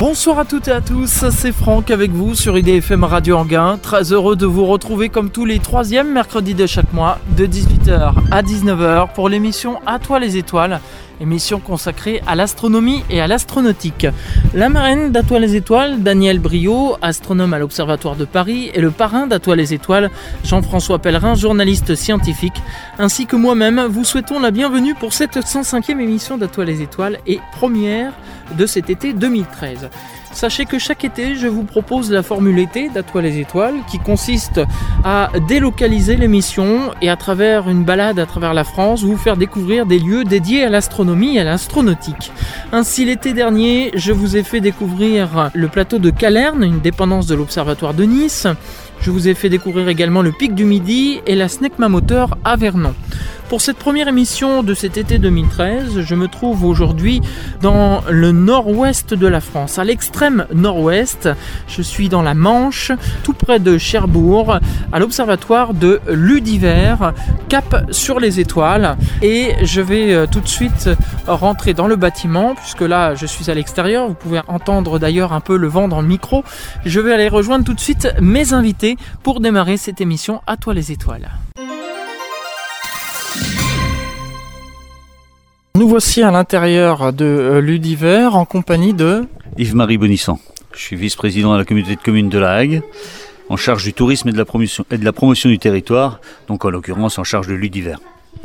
Bonsoir à toutes et à tous, c'est Franck avec vous sur IDFM Radio Anguin. Très heureux de vous retrouver comme tous les troisièmes mercredis de chaque mois, de 18h à 19h pour l'émission À toi les étoiles émission consacrée à l'astronomie et à l'astronautique. La marraine d'À toi les étoiles, Daniel Brio, astronome à l'Observatoire de Paris, et le parrain d'À toi les étoiles, Jean-François Pellerin, journaliste scientifique, ainsi que moi-même, vous souhaitons la bienvenue pour cette 105e émission d'À toi les étoiles et première de cet été 2013. Sachez que chaque été, je vous propose la formule été d'Atoile les étoiles qui consiste à délocaliser l'émission et à travers une balade à travers la France, vous faire découvrir des lieux dédiés à l'astronomie et à l'astronautique. Ainsi, l'été dernier, je vous ai fait découvrir le plateau de Calerne, une dépendance de l'Observatoire de Nice. Je vous ai fait découvrir également le pic du Midi et la Snecma Moteur à Vernon. Pour cette première émission de cet été 2013, je me trouve aujourd'hui dans le nord-ouest de la France, à l'extrême nord-ouest. Je suis dans la Manche, tout près de Cherbourg, à l'observatoire de Ludiver, cap sur les étoiles. Et je vais euh, tout de suite rentrer dans le bâtiment, puisque là je suis à l'extérieur. Vous pouvez entendre d'ailleurs un peu le vent dans le micro. Je vais aller rejoindre tout de suite mes invités pour démarrer cette émission À toi les étoiles. Nous voici à l'intérieur de euh, Ludiver en compagnie de Yves-Marie Bonissant. Je suis vice-président de la communauté de communes de La Hague, en charge du tourisme et de la promotion, et de la promotion du territoire, donc en l'occurrence en charge de Ludiver.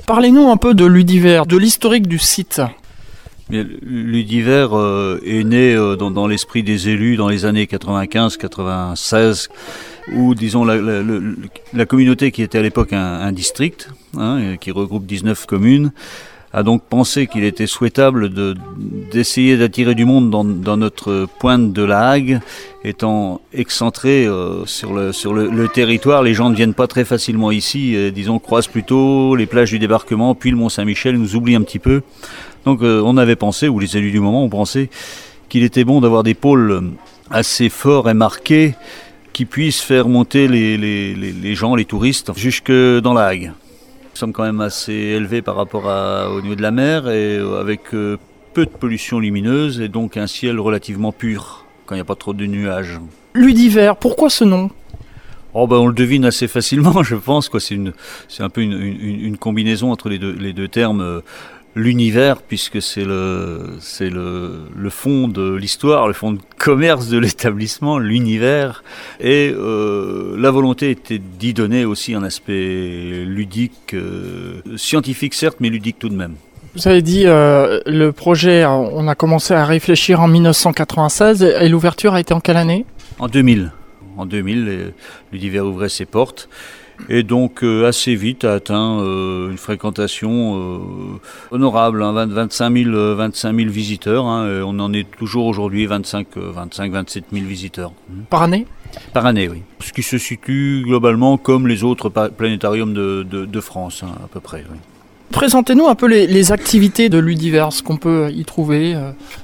Parlez-nous un peu de Ludiver, de l'historique du site. Ludiver euh, est né euh, dans, l'esprit des élus dans les années 95-96, où disons la, communauté qui était à l'époque un, district, hein, qui regroupe 19 communes, a donc pensé qu'il était souhaitable d'essayer d'attirer du monde dans, notre pointe de la Hague, étant excentré euh, sur, le, territoire. Les gens ne viennent pas très facilement ici, euh, disons, croisent plutôt les plages du débarquement, puis le Mont-Saint-Michel nous oublie un petit peu. Donc euh, on avait pensé, ou les élus du moment ont pensé, qu'il était bon d'avoir des pôles assez forts et marqués qui puissent faire monter les, les, les gens, les touristes, jusque dans la Hague. Nous sommes quand même assez élevés par rapport au niveau de la mer et euh, avec euh, peu de pollution lumineuse et donc un ciel relativement pur quand il n'y a pas trop de nuages. Ludiver, pourquoi ce nom? Oh ben on le devine assez facilement, je pense. C'est un peu une, combinaison entre les deux, les deux termes. L'univers, puisque c'est le, c'est le, le fond de l'histoire, le fond de commerce de l'établissement, l'univers. Et euh, la volonté était d'y donner aussi un aspect ludique, euh, scientifique certes, mais ludique tout de même. Vous avez dit euh, le projet, on a commencé à réfléchir en 1996 et l'ouverture a été en quelle année? En 2000. En 2000, l'univers ouvrait ses portes et donc euh, assez vite a atteint euh, une fréquentation euh, honorable, 25, 000, 25 visiteurs. Hein, on en est toujours aujourd'hui 25, 25, 27 000 visiteurs. Par année? Par année, oui. Ce qui se situe globalement comme les autres planétariums de, de, France, hein, à peu près. Présentez-nous un peu les, les, activités de l'Udivers, ce qu'on peut y trouver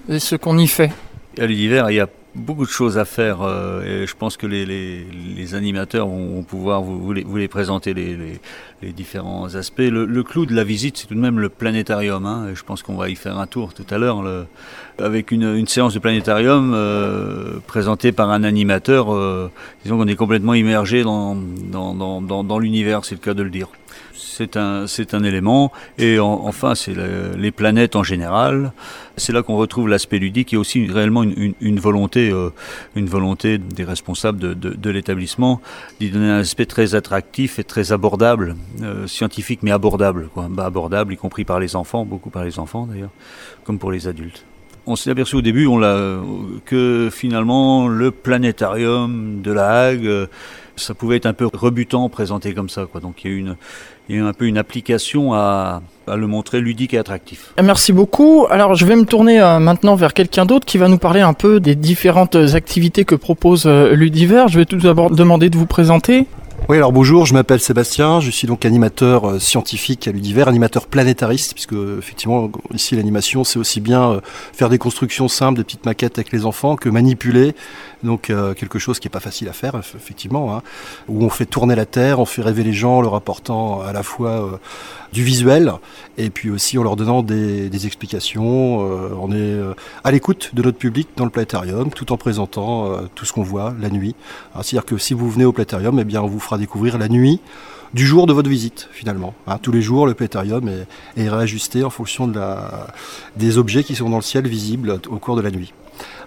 et ce qu'on y fait. À l'Udivers, il y a beaucoup de choses à faire euh, et je pense que les, les, animateurs vont, pouvoir vous, les, présenter les, différents aspects. Le, clou de la visite, c'est tout de même le planétarium. Hein, et je pense qu'on va y faire un tour tout à l'heure avec une, séance de planétarium euh, présentée par un animateur. Euh, disons qu'on est complètement immergé dans l'univers, c'est le cas de le dire c'est un, c'est un élément. Et enfin, c'est les planètes en général. C'est là qu'on retrouve l'aspect ludique et aussi réellement une, volonté, euh, une volonté des responsables de, de, de l'établissement d'y donner un aspect très attractif et très abordable, euh, scientifique mais abordable, quoi. Bah, abordable, y compris par les enfants, beaucoup par les enfants d'ailleurs, comme pour les adultes. On s'est aperçu au début on l'a, que finalement le planétarium de la Hague, euh, ça pouvait être un peu rebutant présenté comme ça. Quoi. Donc il y a eu une, il y a un peu une application à, à, le montrer ludique et attractif. Merci beaucoup. Alors je vais me tourner euh, maintenant vers quelqu'un d'autre qui va nous parler un peu des différentes activités que propose euh, Ludiver. Je vais tout d'abord demander de vous présenter. Oui, alors bonjour, je m'appelle Sébastien, je suis donc animateur euh, scientifique à l'univers, animateur planétariste, puisque effectivement ici l'animation c'est aussi bien euh, faire des constructions simples, des petites maquettes avec les enfants, que manipuler, donc euh, quelque chose qui n'est pas facile à faire effectivement, hein, où on fait tourner la Terre, on fait rêver les gens, leur apportant à la fois du visuel et puis aussi en leur donnant des, explications. on est à l'écoute de notre public dans le planétarium, tout en présentant tout ce qu'on voit la nuit. C'est-à-dire que si vous venez au planétarium, eh bien on vous fera découvrir la nuit du jour de votre visite finalement. Hein, tous les jours, le planétarium est, réajusté en fonction des objets qui sont dans le ciel visibles au cours de la nuit.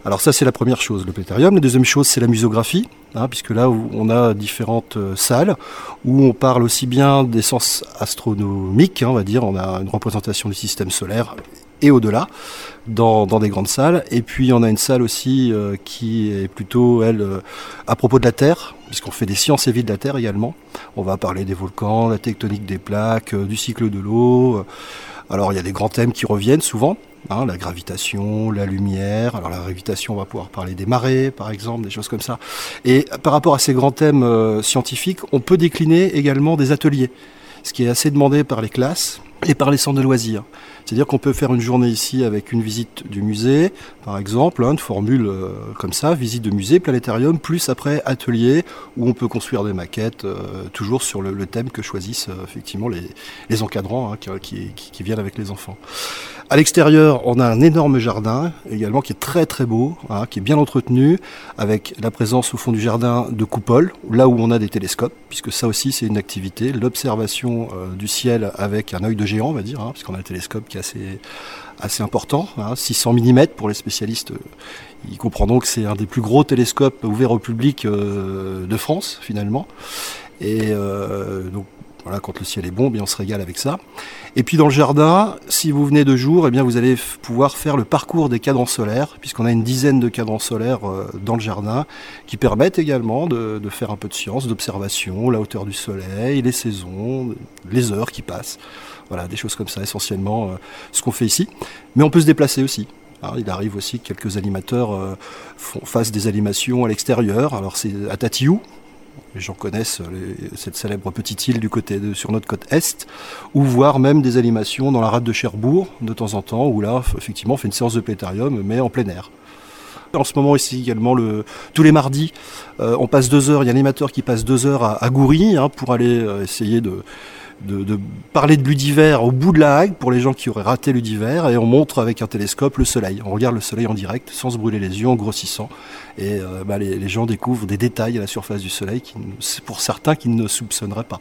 Alors ça c'est la première chose, le planétarium. La deuxième chose c'est la muséographie, hein, puisque là on a différentes euh, salles où on parle aussi bien des sens astronomiques, hein, on va dire, on a une représentation du système solaire et au-delà dans, des grandes salles. Et puis on a une salle aussi euh, qui est plutôt, elle, euh, à propos de la Terre, puisqu'on fait des sciences et vies de la Terre également. On va parler des volcans, la tectonique des plaques, du cycle de l'eau. Alors il y a des grands thèmes qui reviennent souvent. Hein, la gravitation, la lumière. Alors la gravitation, on va pouvoir parler des marées, par exemple, des choses comme ça. Et par rapport à ces grands thèmes scientifiques, on peut décliner également des ateliers, ce qui est assez demandé par les classes et par les centres de loisirs. C'est-à-dire qu'on peut faire une journée ici avec une visite du musée, par exemple, hein, une formule euh, comme ça, visite de musée, planétarium, plus après atelier, où on peut construire des maquettes, euh, toujours sur le, thème que choisissent euh, effectivement les, encadrants hein, qui, viennent avec les enfants. À l'extérieur, on a un énorme jardin également qui est très très beau, hein, qui est bien entretenu, avec la présence au fond du jardin de coupoles, là où on a des télescopes, puisque ça aussi c'est une activité, l'observation du ciel avec un œil de géant, on va dire, puisqu'on a un télescope qui est assez, assez important, 600 hein, mm pour les spécialistes. Ils comprendront que c'est un des plus gros télescopes ouverts au public euh, de France, finalement. Et euh, donc voilà, quand le ciel est bon, bien on se régale avec ça. Et puis dans le jardin, si vous venez de jour, eh bien vous allez pouvoir faire le parcours des cadrans solaires, puisqu'on a une dizaine de cadrans solaires euh, dans le jardin, qui permettent également de, de faire un peu de science, d'observation, la hauteur du soleil, les saisons, les heures qui passent. Voilà, des choses comme ça, essentiellement euh, ce qu'on fait ici. Mais on peut se déplacer aussi. Hein. il arrive aussi que quelques animateurs euh, fassent des animations à l'extérieur. Alors c'est à Tatiou, les gens connaissent cette célèbre petite île du côté sur notre côte est, ou voir même des animations dans la rade de Cherbourg de temps en temps, où là, effectivement, on fait une séance de planétarium, mais en plein air. En ce moment ici également, le, tous les mardis, euh, on passe deux heures, il y a un animateur qui passe deux heures à, Goury hein, pour aller essayer de, de, parler de l'Udiver au bout de la Hague pour les gens qui auraient raté l'Udiver et on montre avec un télescope le soleil. On regarde le soleil en direct sans se brûler les yeux, en grossissant. Et euh, bah, les, gens découvrent des détails à la surface du soleil qui, pour certains qui ne soupçonneraient pas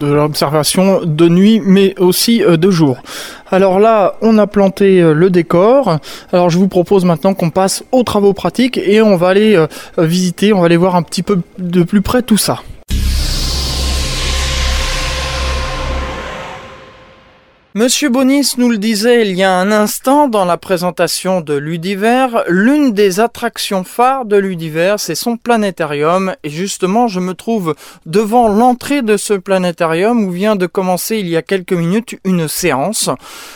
de l'observation de nuit mais aussi euh, de jour. Alors là, on a planté euh, le décor. Alors je vous propose maintenant qu'on passe aux travaux pratiques et on va aller visiter, on va aller voir un petit peu de plus près tout ça. Monsieur Bonis nous le disait il y a un instant dans la présentation de Ludiver, l'une des attractions phares de Ludiver, c'est son planétarium. Et justement, je me trouve devant l'entrée de ce planétarium où vient de commencer il y a quelques minutes une séance.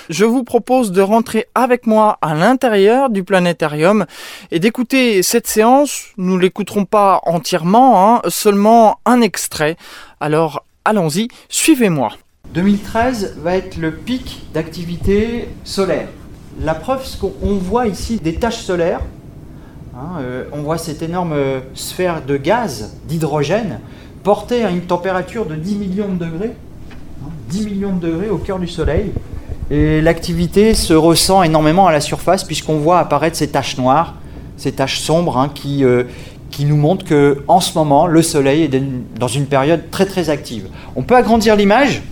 Je vous propose de rentrer avec moi à l'intérieur du planétarium et d'écouter cette séance. Nous l'écouterons pas entièrement, hein, seulement un extrait. Alors, allons-y, suivez-moi. 2013 va être le pic d'activité solaire. La preuve, c'est qu'on voit ici des taches solaires. Hein, euh, on voit cette énorme euh, sphère de gaz, d'hydrogène, portée à une température de 10 millions de degrés. 10 hein, millions de degrés au cœur du Soleil. Et l'activité se ressent énormément à la surface puisqu'on voit apparaître ces taches noires, ces taches sombres hein, qui, euh, qui nous montrent qu'en ce moment, le Soleil est dans une période très très active. On peut agrandir l'image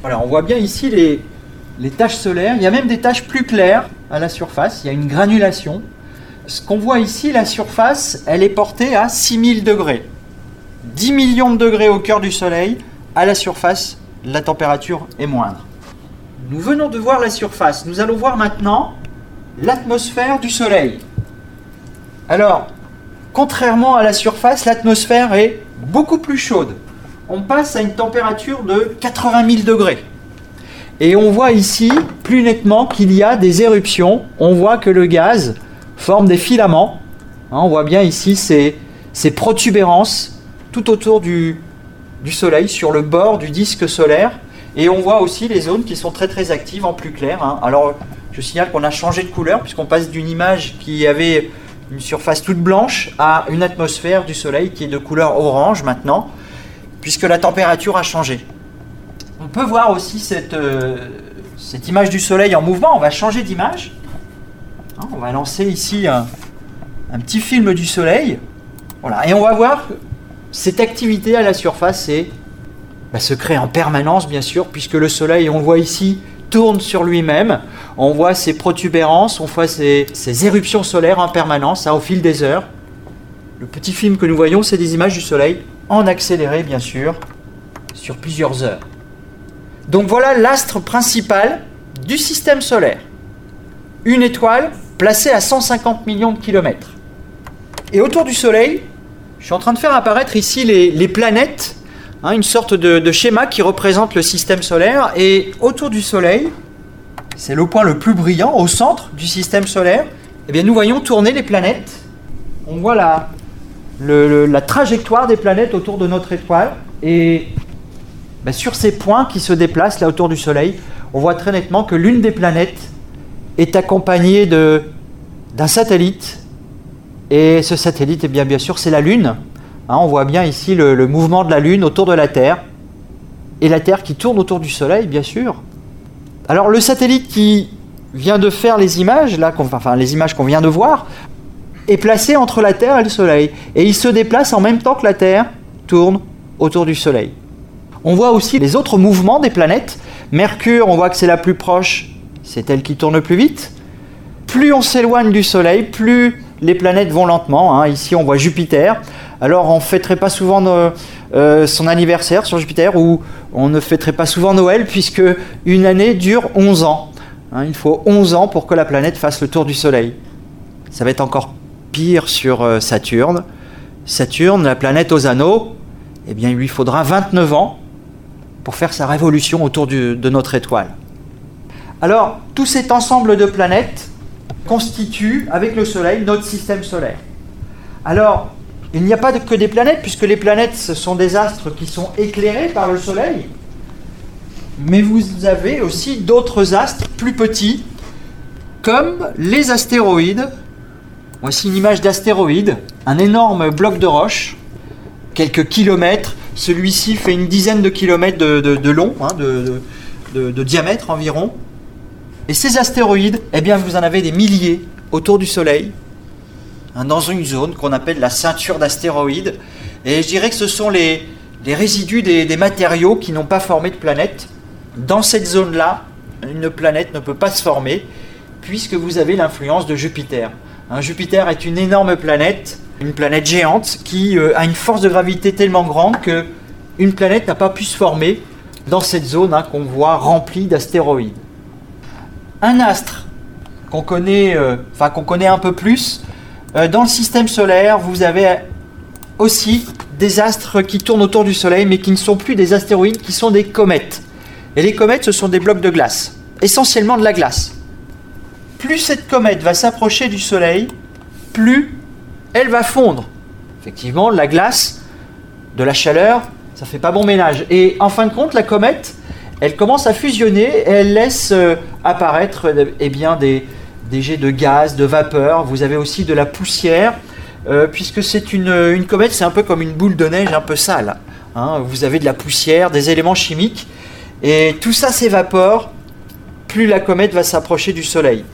voilà, on voit bien ici les, les taches solaires. Il y a même des taches plus claires à la surface. Il y a une granulation. Ce qu'on voit ici, la surface, elle est portée à 6000 degrés. 10 millions de degrés au cœur du Soleil. À la surface, la température est moindre. Nous venons de voir la surface. Nous allons voir maintenant l'atmosphère du Soleil. Alors, contrairement à la surface, l'atmosphère est beaucoup plus chaude on passe à une température de 80 000 degrés. Et on voit ici plus nettement qu'il y a des éruptions. On voit que le gaz forme des filaments. Hein, on voit bien ici ces, ces protubérances tout autour du, du Soleil sur le bord du disque solaire. Et on voit aussi les zones qui sont très très actives en plus clair. hein. Alors je signale qu'on a changé de couleur puisqu'on passe d'une image qui avait une surface toute blanche à une atmosphère du Soleil qui est de couleur orange maintenant, puisque la température a changé. On peut voir aussi cette, euh, image du Soleil en mouvement. On va changer d'image. Hein, On va lancer ici un, un petit film du Soleil. Voilà. Et on va voir que cette activité à la surface est, bah, se crée en permanence, bien sûr, puisque le Soleil, on le voit ici, tourne sur lui-même. On voit ses protubérances, on voit ses, ses éruptions solaires en permanence, hein, au fil des heures. Le petit film que nous voyons, c'est des images du Soleil, en accéléré, bien sûr, sur plusieurs heures. Donc voilà l'astre principal du système solaire. Une étoile placée à 150 millions de kilomètres. Et autour du Soleil, je suis en train de faire apparaître ici les, planètes, hein, une sorte de, de schéma qui représente le système solaire. Et autour du Soleil, c'est le point le plus brillant, au centre du système solaire, eh bien, nous voyons tourner les planètes. On voit la, la trajectoire des planètes autour de notre étoile. Et ben, sur ces points qui se déplacent là autour du Soleil, on voit très nettement que l'une des planètes est accompagnée de- d'un satellite. Et ce satellite, eh bien, bien sûr, c'est la Lune. Hein, on voit bien ici le, mouvement de la Lune autour de la Terre. Et la Terre qui tourne autour du Soleil, bien sûr. Alors le satellite qui vient de faire les images, là, les images qu'on vient de voir, est placé entre la Terre et le Soleil. Et il se déplace en même temps que la Terre tourne autour du Soleil. On voit aussi les autres mouvements des planètes. Mercure, on voit que c'est la plus proche, c'est elle qui tourne le plus vite. Plus on s'éloigne du Soleil, plus les planètes vont lentement. hein. Ici, on voit Jupiter. Alors, on fêterait pas souvent euh, son anniversaire sur Jupiter, ou on ne fêterait pas souvent Noël, puisque une année dure 11 ans. Hein, il faut 11 ans pour que la planète fasse le tour du Soleil. Ça va être encore pire sur euh, Saturne. Saturne, la planète aux anneaux, eh bien, il lui faudra 29 ans pour faire sa révolution autour de notre étoile. Alors, tout cet ensemble de planètes constitue, avec le Soleil, notre système solaire. Alors, il n'y a pas que des planètes, puisque les planètes, ce sont des astres qui sont éclairés par le Soleil. Mais vous avez aussi d'autres astres plus petits, comme les astéroïdes. Voici une image d'astéroïde, un énorme bloc de roche, quelques kilomètres. Celui-ci fait une dizaine de kilomètres de, long, hein, de, diamètre environ. Et ces astéroïdes, eh bien, vous en avez des milliers autour du Soleil, hein, dans une zone qu'on appelle la ceinture d'astéroïdes. Et je dirais que ce sont les, résidus des, des matériaux qui n'ont pas formé de planète. Dans cette zone-là, une planète ne peut pas se former, puisque vous avez l'influence de Jupiter. Hein, Jupiter est une énorme planète, une planète géante, qui euh, a une force de gravité tellement grande que une planète n'a pas pu se former dans cette zone hein, qu'on voit remplie d'astéroïdes un astre qu'on connaît, euh, qu'on connaît un peu plus, euh, dans le système solaire, vous avez aussi des astres qui tournent autour du Soleil, mais qui ne sont plus des astéroïdes, qui sont des comètes. Et les comètes, ce sont des blocs de glace, essentiellement de la glace. Plus cette comète va s'approcher du Soleil, plus elle va fondre. Effectivement, la glace, de la chaleur, ça fait pas bon ménage. Et en fin de compte, la comète, elle commence à fusionner et elle laisse euh, apparaître euh, eh des, jets de gaz, de vapeur. Vous avez aussi de la poussière, euh, puisque c'est une, une comète, c'est un peu comme une boule de neige un peu sale. hein. Vous avez de la poussière, des éléments chimiques, et tout ça s'évapore plus la comète va s'approcher du Soleil.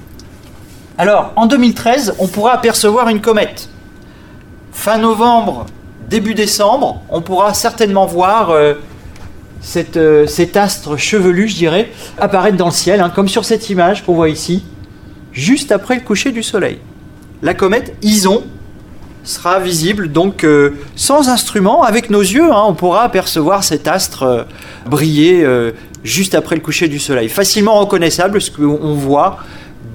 Alors, en 2013, on pourra apercevoir une comète. Fin novembre, début décembre, on pourra certainement voir euh, euh, cet astre chevelu, je dirais, apparaître dans le ciel, hein, comme sur cette image qu'on voit ici, juste après le coucher du soleil. La comète Ison sera visible donc euh, sans instrument, avec nos yeux, hein, on pourra apercevoir cet astre briller juste après le coucher du soleil. Facilement reconnaissable, parce qu'on voit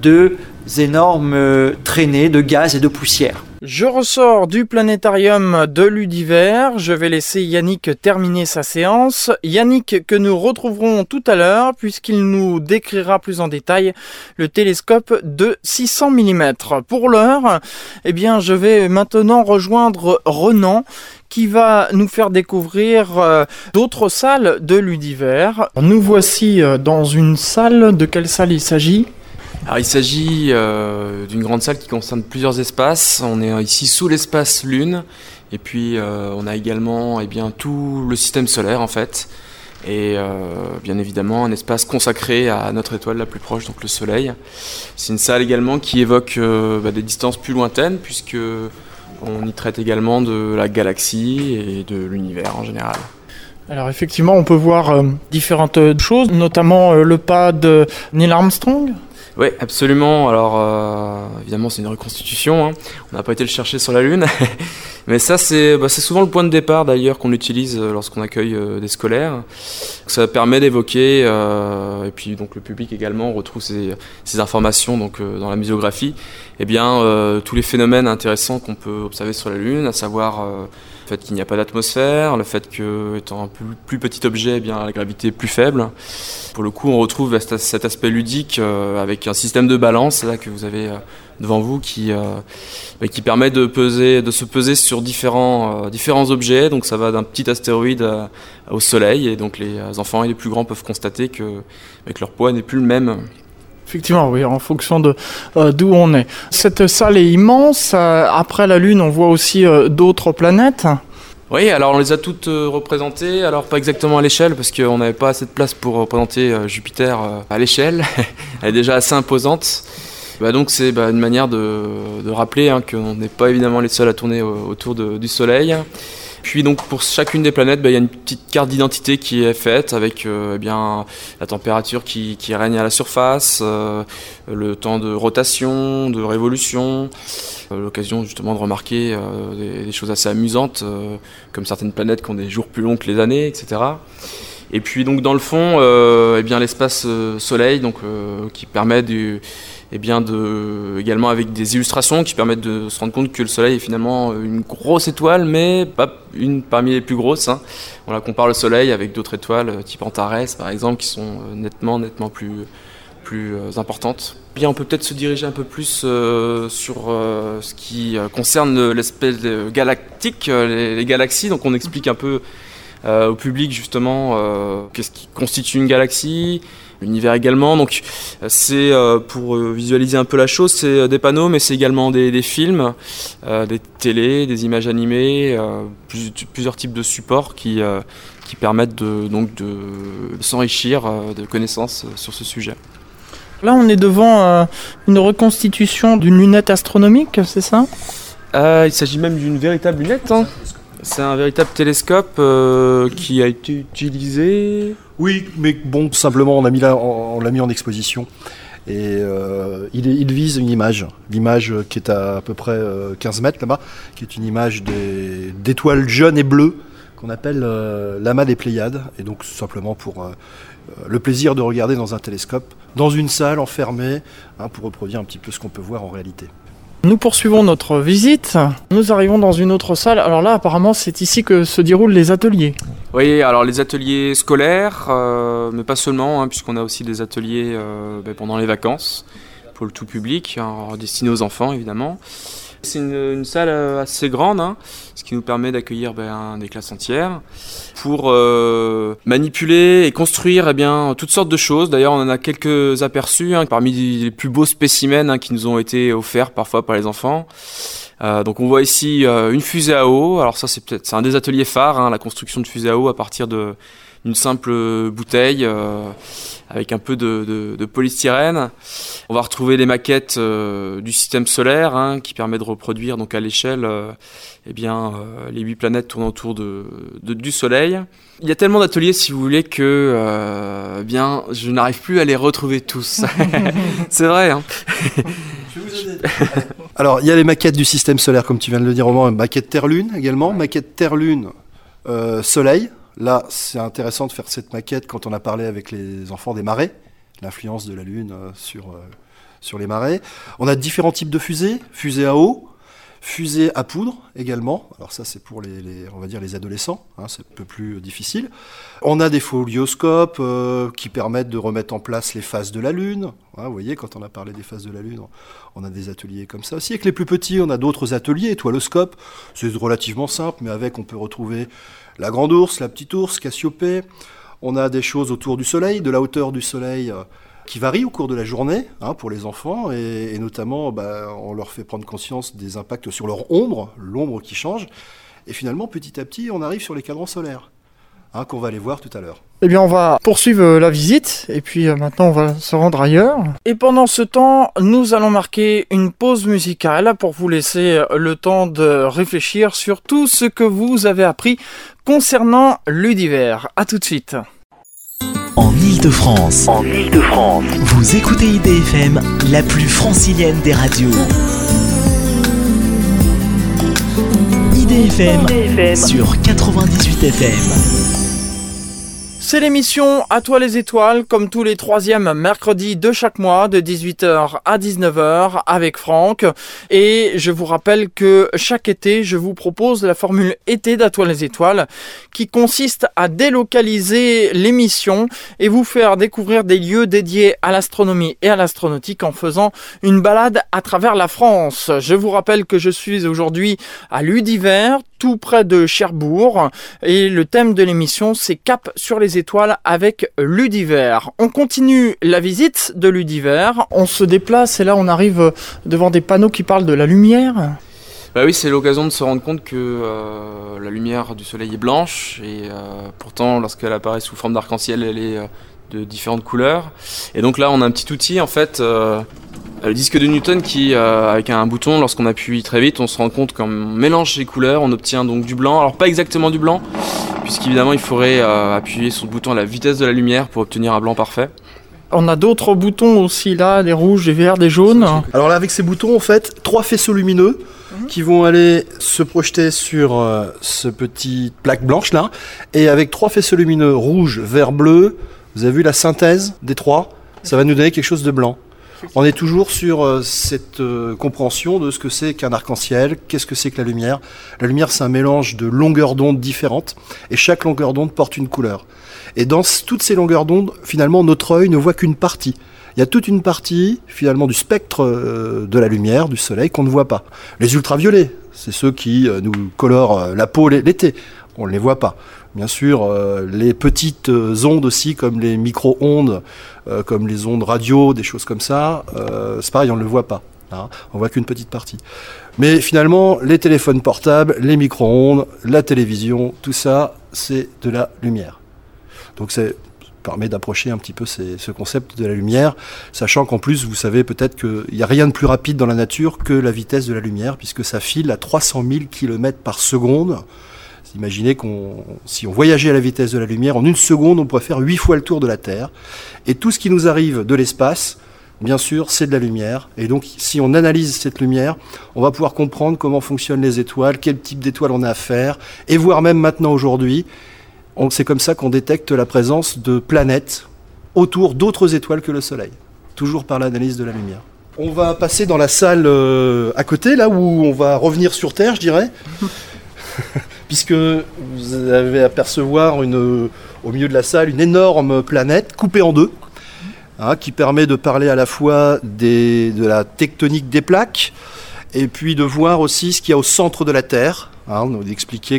deux énormes euh, traînées de gaz et de poussière. Je ressors du planétarium de l'Udiver. Je vais laisser Yannick terminer sa séance. Yannick que nous retrouverons tout à l'heure puisqu'il nous décrira plus en détail le télescope de 600 mm. Pour l'heure, eh bien, je vais maintenant rejoindre Renan qui va nous faire découvrir euh, d'autres salles de l'univers. Nous voici euh, dans une salle. De quelle salle il s'agit? Alors, il s'agit euh, d'une grande salle qui concerne plusieurs espaces. On est ici sous l'espace Lune, et puis on a également eh bien, tout le système solaire en fait, et bien évidemment un espace consacré à notre étoile la plus proche, donc le Soleil. C'est une salle également qui évoque bah, des distances plus lointaines, puisque on y traite également de la galaxie et de l'univers en général. Alors effectivement, on peut voir euh, différentes choses, notamment euh, le pas de Neil Armstrong. Oui, absolument. Alors, euh, évidemment, c'est une reconstitution. Hein. On n'a pas été le chercher sur la Lune. Mais ça, bah, c'est souvent le point de départ d'ailleurs qu'on utilise euh, lorsqu'on accueille euh, des scolaires. Ça permet d'évoquer, et puis donc le public également retrouve ces, informations donc, dans la muséographie, eh bien, tous les phénomènes intéressants qu'on peut observer sur la Lune, à savoir le fait qu'il n'y a pas d'atmosphère, le fait que, étant un plus, petit objet, eh bien, la gravité est plus faible. Pour le coup, on retrouve cet aspect ludique euh, avec un système de balance là, que vous avez euh, devant vous qui, euh, bah, qui permet de, peser, de se peser sur différents, différents objets. Donc ça va d'un petit astéroïde au Soleil et donc les enfants et les plus grands peuvent constater que, bah, que leur poids n'est plus le même. Effectivement, oui, en fonction de euh, d'où on est. Cette salle est immense. Euh, après la Lune, on voit aussi euh, d'autres planètes. Oui, alors on les a toutes représentées, alors pas exactement à l'échelle, parce qu'on n'avait pas assez de place pour représenter Jupiter à l'échelle. Elle est déjà assez imposante. Bah donc c'est bah, une manière de, rappeler hein, qu'on n'est pas évidemment les seuls à tourner autour du Soleil. Puis donc pour chacune des planètes, bah, il y a une petite carte d'identité qui est faite avec euh, eh la température qui, règne à la surface, euh, le temps de rotation, de révolution, euh, l'occasion justement de remarquer des, choses assez amusantes, comme certaines planètes qui ont des jours plus longs que les années, etc. Et puis donc dans le fond, eh l'espace Soleil, donc qui permet du et bien également avec des illustrations qui permettent de se rendre compte que le Soleil est finalement une grosse étoile, mais pas une parmi les plus grosses. On la compare le Soleil avec d'autres étoiles, euh, type Antares par exemple, qui sont euh, nettement, nettement plus, plus euh, importantes. Bien, on peut peut-être se diriger un peu plus sur ce qui concerne l'espèce galactique, les, les, galaxies. Donc on explique un peu au public justement qu'est-ce qui constitue une galaxie, l'univers également. Donc c'est euh, pour euh, visualiser un peu la chose, c'est euh, des panneaux, mais c'est également des, films, des télés, des images animées, plusieurs types de supports qui, qui permettent de, donc de s'enrichir de connaissances sur ce sujet. Là, on est devant une reconstitution d'une lunette astronomique, c'est ça? Il s'agit même d'une véritable lunette. Hein. C'est un véritable télescope euh, qui a été utilisé. Oui, mais bon, simplement, on l'a mis, en exposition. Et euh, il, vise une image, l'image qui est à à peu près 15 euh, mètres là-bas, qui est une image d'étoiles jeunes et bleues qu'on appelle l'amas des Pléiades. Et donc, simplement pour le plaisir de regarder dans un télescope, dans une salle enfermée, hein, pour reproduire un petit peu ce qu'on peut voir en réalité. Nous poursuivons notre visite. Nous arrivons dans une autre salle. Alors là, apparemment, c'est ici que se déroulent les ateliers. Oui, alors les ateliers scolaires, euh, mais pas seulement, hein, puisqu'on a aussi des ateliers euh, ben, pendant les vacances, pour le tout public, hein, destinés aux enfants évidemment. C'est une, salle euh, assez grande, hein, ce qui nous permet d'accueillir ben, des classes entières pour euh, manipuler et construire eh bien, toutes sortes de choses. D'ailleurs, on en a quelques aperçus hein, parmi les plus beaux spécimens hein, qui nous ont été offerts parfois par les enfants. Euh, donc on voit ici une fusée à eau. Alors ça c'est peut-être un des ateliers phares, la construction de fusée à eau à partir de une simple bouteille euh, avec un peu de, de, polystyrène. On va retrouver les maquettes euh, du système solaire hein, qui permet de reproduire donc à l'échelle euh, eh bien les huit planètes tournant autour de, du Soleil. Il y a tellement d'ateliers si vous voulez que eh bien je n'arrive plus à les retrouver tous. C'est vrai. Hein Alors il y a les maquettes du système solaire comme tu viens de le dire au moins, maquette Terre-Lune également, maquette Terre-Lune Soleil Là, c'est intéressant de faire cette maquette quand on a parlé avec les enfants des marées, l'influence de la Lune euh, sur, euh, sur les marées. On a différents types de fusées, fusées à eau, Fusée à poudre également. Alors ça c'est pour les, les adolescents, hein, c'est un peu plus difficile. On a des folioscopes euh, qui permettent de remettre en place les phases de la Lune. Hein, vous voyez, quand on a parlé des phases de la Lune, on a des ateliers comme ça aussi. Avec les plus petits, on a d'autres ateliers, étoiloscope. C'est relativement simple, mais avec on peut retrouver la grande ours, la petite ours, Cassiopée. On a des choses autour du Soleil, de la hauteur du Soleil. Euh, qui varie au cours de la journée hein, pour les enfants et, notamment bah, on leur fait prendre conscience des impacts sur leur ombre, l'ombre qui change et finalement petit à petit on arrive sur les cadrans solaires hein, qu'on va aller voir tout à l'heure. Eh bien, on va poursuivre euh, la visite et puis euh, maintenant on va se rendre ailleurs. Et pendant ce temps, nous allons marquer une pause musicale pour vous laisser euh, le temps de réfléchir sur tout ce que vous avez appris concernant l'univers. À tout de suite. En Ile-de-France. En Ile-de-France. Vous écoutez IDFM, la plus francilienne des radios. IDFM, IDFM. sur 98 FM. C'est l'émission À toi les étoiles, comme tous les troisièmes mercredis de chaque mois, de 18h à 19h, avec Franck. Et je vous rappelle que chaque été, je vous propose la formule été d'À toi les étoiles, qui consiste à délocaliser l'émission et vous faire découvrir des lieux dédiés à l'astronomie et à l'astronautique en faisant une balade à travers la France. Je vous rappelle que je suis aujourd'hui à l'Udiver, tout près de Cherbourg, et le thème de l'émission, c'est Cap sur les étoiles avec Ludiver. On continue la visite de Ludiver. On se déplace et là on arrive devant des panneaux qui parlent de la lumière. Bah oui, c'est l'occasion de se rendre compte que euh, la lumière du soleil est blanche et euh, pourtant lorsqu'elle apparaît sous forme d'arc-en-ciel, elle est euh, de différentes couleurs. Et donc là, on a un petit outil en fait le disque de Newton qui, euh, avec un bouton, lorsqu'on appuie très vite, on se rend compte qu'on mélange les couleurs, on obtient donc du blanc. Alors pas exactement du blanc, puisqu'évidemment il faudrait euh, appuyer sur le bouton à la vitesse de la lumière pour obtenir un blanc parfait. On a d'autres boutons aussi là, des rouges, des verts, des jaunes. Alors là avec ces boutons en fait, trois faisceaux lumineux mhm. qui vont aller se projeter sur ce petit plaque blanche là. Et avec trois faisceaux lumineux rouge, vert, bleu, vous avez vu la synthèse des trois Ça va nous donner quelque chose de blanc. On est toujours sur euh, cette euh, compréhension de ce que c'est qu'un arc-en-ciel, qu'est-ce que c'est que la lumière. La lumière, c'est un mélange de longueurs d'onde différentes, et chaque longueur d'onde porte une couleur. Et dans toutes ces longueurs d'onde, finalement, notre œil ne voit qu'une partie. Il y a toute une partie, finalement, du spectre euh, de la lumière, du soleil, qu'on ne voit pas. Les ultraviolets, c'est ceux qui nous colorent la peau l'été. On ne les voit pas. Bien sûr, euh, les petites euh, ondes aussi, comme les micro-ondes, euh, comme les ondes radio, des choses comme ça, c'est pareil, on ne le voit pas. Hein. on voit qu'une petite partie. Mais finalement, les téléphones portables, les micro-ondes, la télévision, tout ça, c'est de la lumière. Donc ça permet d'approcher un petit peu ce concept de la lumière, sachant qu'en plus, vous savez peut-être qu'il n'y a rien de plus rapide dans la nature que la vitesse de la lumière, puisque ça file à 300 000 km par seconde. Imaginez qu'on, si on voyageait à la vitesse de la lumière, en une seconde, on pourrait faire huit fois le tour de la Terre. Et tout ce qui nous arrive de l'espace, bien sûr, c'est de la lumière. Et donc, si on analyse cette lumière, on va pouvoir comprendre comment fonctionnent les étoiles, quel type d'étoiles on a à faire, et voir même maintenant aujourd'hui, c'est comme ça qu'on détecte la présence de planètes autour d'autres étoiles que le Soleil, toujours par l'analyse de la lumière. On va passer dans la salle euh, à côté, là où on va revenir sur Terre, je dirais. puisque vous avez à percevoir une, au milieu de la salle une énorme planète coupée en deux, hein, qui permet de parler à la fois de la tectonique des plaques, et puis de voir aussi ce qu'il y a au centre de la Terre. Hein,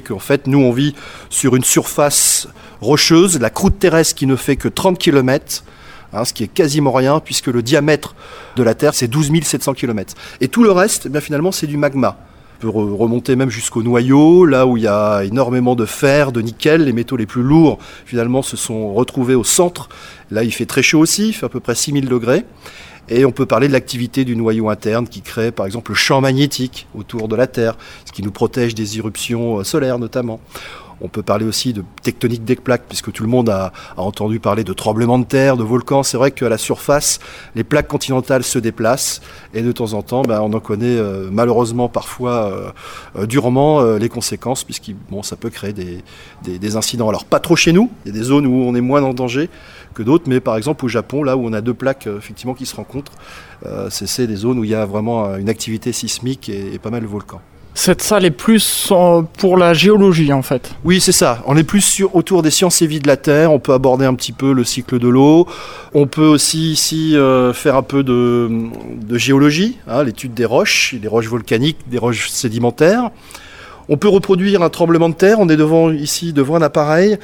qu'en fait, nous, on vit sur une surface rocheuse, la croûte terrestre qui ne fait que 30 km, hein, ce qui est quasiment rien, puisque le diamètre de la Terre, c'est 12 700 km. Et tout le reste, eh finalement, c'est du magma peut remonter même jusqu'au noyau, là où il y a énormément de fer, de nickel. Les métaux les plus lourds, finalement, se sont retrouvés au centre. Là, il fait très chaud aussi, il fait à peu près 6000 degrés. Et on peut parler de l'activité du noyau interne qui crée par exemple le champ magnétique autour de la Terre, ce qui nous protège des éruptions euh, solaires notamment. On peut parler aussi de tectonique des plaques, puisque tout le monde a, entendu parler de tremblements de terre, de volcans. C'est vrai qu'à la surface, les plaques continentales se déplacent, et de temps en temps, ben, on en connaît euh, malheureusement parfois euh, durement les conséquences, puisque ça peut créer des, des, incidents. Alors pas trop chez nous, il y a des zones où on est moins en danger que d'autres, mais par exemple au Japon, là où on a deux plaques effectivement qui se rencontrent, c'est des zones où il y a vraiment une activité sismique et pas mal de volcans. Cette salle est plus pour la géologie en fait. Oui, c'est ça. On est plus sur, autour des sciences et vie de la Terre. On peut aborder un petit peu le cycle de l'eau. On peut aussi ici euh, faire un peu de, géologie, hein, l'étude des roches, des roches volcaniques, des roches sédimentaires. On peut reproduire un tremblement de terre. On est devant ici devant un appareil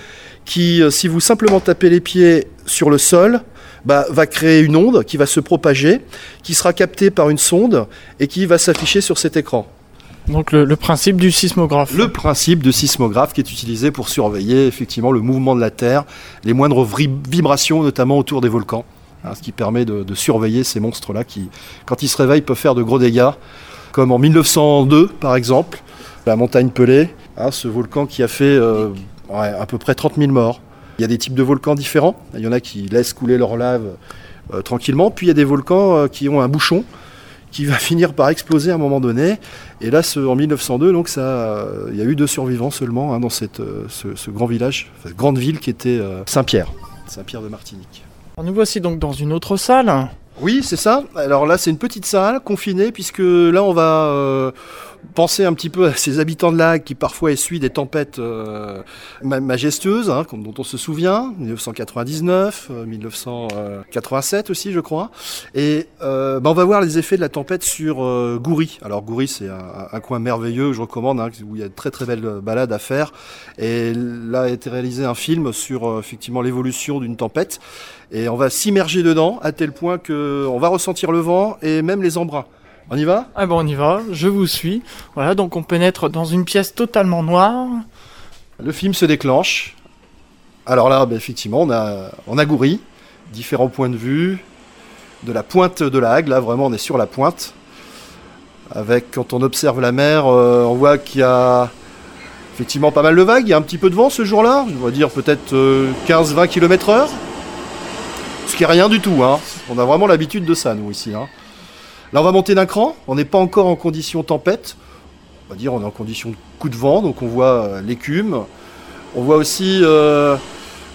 qui, euh, si vous simplement tapez les pieds sur le sol, bah, va créer une onde qui va se propager, qui sera captée par une sonde et qui va s'afficher sur cet écran. Donc le, principe du sismographe. Le principe de sismographe qui est utilisé pour surveiller effectivement le mouvement de la Terre, les moindres vibrations notamment autour des volcans, hein, ce qui permet de, surveiller ces monstres-là qui, quand ils se réveillent, peuvent faire de gros dégâts, comme en 1902 par exemple, la montagne Pelée, hein, ce volcan qui a fait euh, à peu près 30 000 morts. Il y a des types de volcans différents, il y en a qui laissent couler leur lave euh, tranquillement, puis il y a des volcans euh, qui ont un bouchon, qui va finir par exploser à un moment donné. Et là, en 1902, donc ça, il y a eu deux survivants seulement hein, dans cette, euh, ce, grand village, cette grande ville qui était euh, Saint-Pierre, Saint-Pierre de Martinique. nous voici donc dans une autre salle. Oui, c'est ça. Alors là, c'est une petite salle confinée, puisque là, on va euh, penser un petit peu à ces habitants de lac qui parfois essuient des tempêtes euh, majestueuses, hein, dont on se souvient, 1999, 1987 euh, aussi, je crois. Et euh, bah, on va voir les effets de la tempête sur Goury. Alors Goury, c'est un, coin merveilleux, je recommande, hein, où il y a de très très belles balades à faire. Et là a été réalisé un film sur effectivement l'évolution d'une tempête. Et on va s'immerger dedans à tel point qu'on va ressentir le vent et même les embruns. On y va? Ah bon, on y va, je vous suis. Voilà, donc on pénètre dans une pièce totalement noire. Le film se déclenche. Alors là, ben, effectivement, on a, on a différents points de vue, de la pointe de la Hague, là vraiment on est sur la pointe. Avec, quand on observe la mer, euh, on voit qu'il y a effectivement pas mal de vagues, il y a un petit peu de vent ce jour-là, je dois dire peut-être 15-20 euh, km heure. Ce qui est rien du tout, hein. on a vraiment l'habitude de ça nous ici. Hein. Là, on va monter d'un cran. On n'est pas encore en condition tempête. On va dire on est en condition coup de vent, donc on voit euh, l'écume. On voit aussi, euh,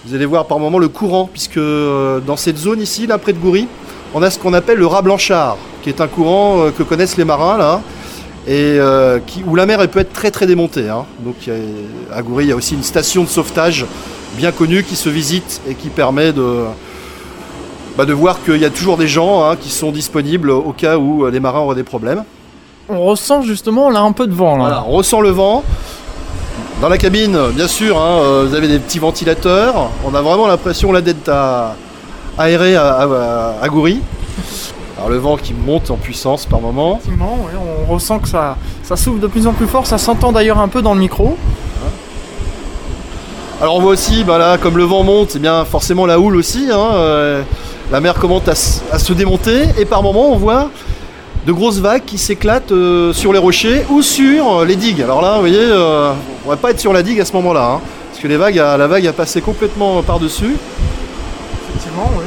vous allez voir par moment le courant, puisque euh, dans cette zone ici, là près de Goury, on a ce qu'on appelle le rat blanchard, qui est un courant que connaissent les marins là, et où la mer elle peut être très très démontée. Hein. Donc à Goury, il y a aussi une station de sauvetage bien connue qui se visite et qui permet de, bah, de voir qu'il y a toujours des gens hein, qui sont disponibles au cas où euh, les marins auraient des problèmes. On ressent justement là un peu de vent. Là. on ressent le vent. Dans la cabine, bien sûr, hein, euh, vous avez des petits ventilateurs. On a vraiment l'impression là d'être à, aéré à, à, Goury. Alors le vent qui monte en puissance par moment. Effectivement, on ressent que ça, ça souffle de plus en plus fort. Ça s'entend d'ailleurs un peu dans le micro. Alors on voit aussi, bah là, comme le vent monte, eh bien forcément la houle aussi. Hein, euh, la mer commence à, se démonter et par moments on voit de grosses vagues qui s'éclatent euh, sur les rochers ou sur euh, les digues. Alors là, vous voyez, euh, on va pas être sur la digue à ce moment-là, hein, parce que les vagues, la vague a passé complètement par-dessus. Effectivement, oui.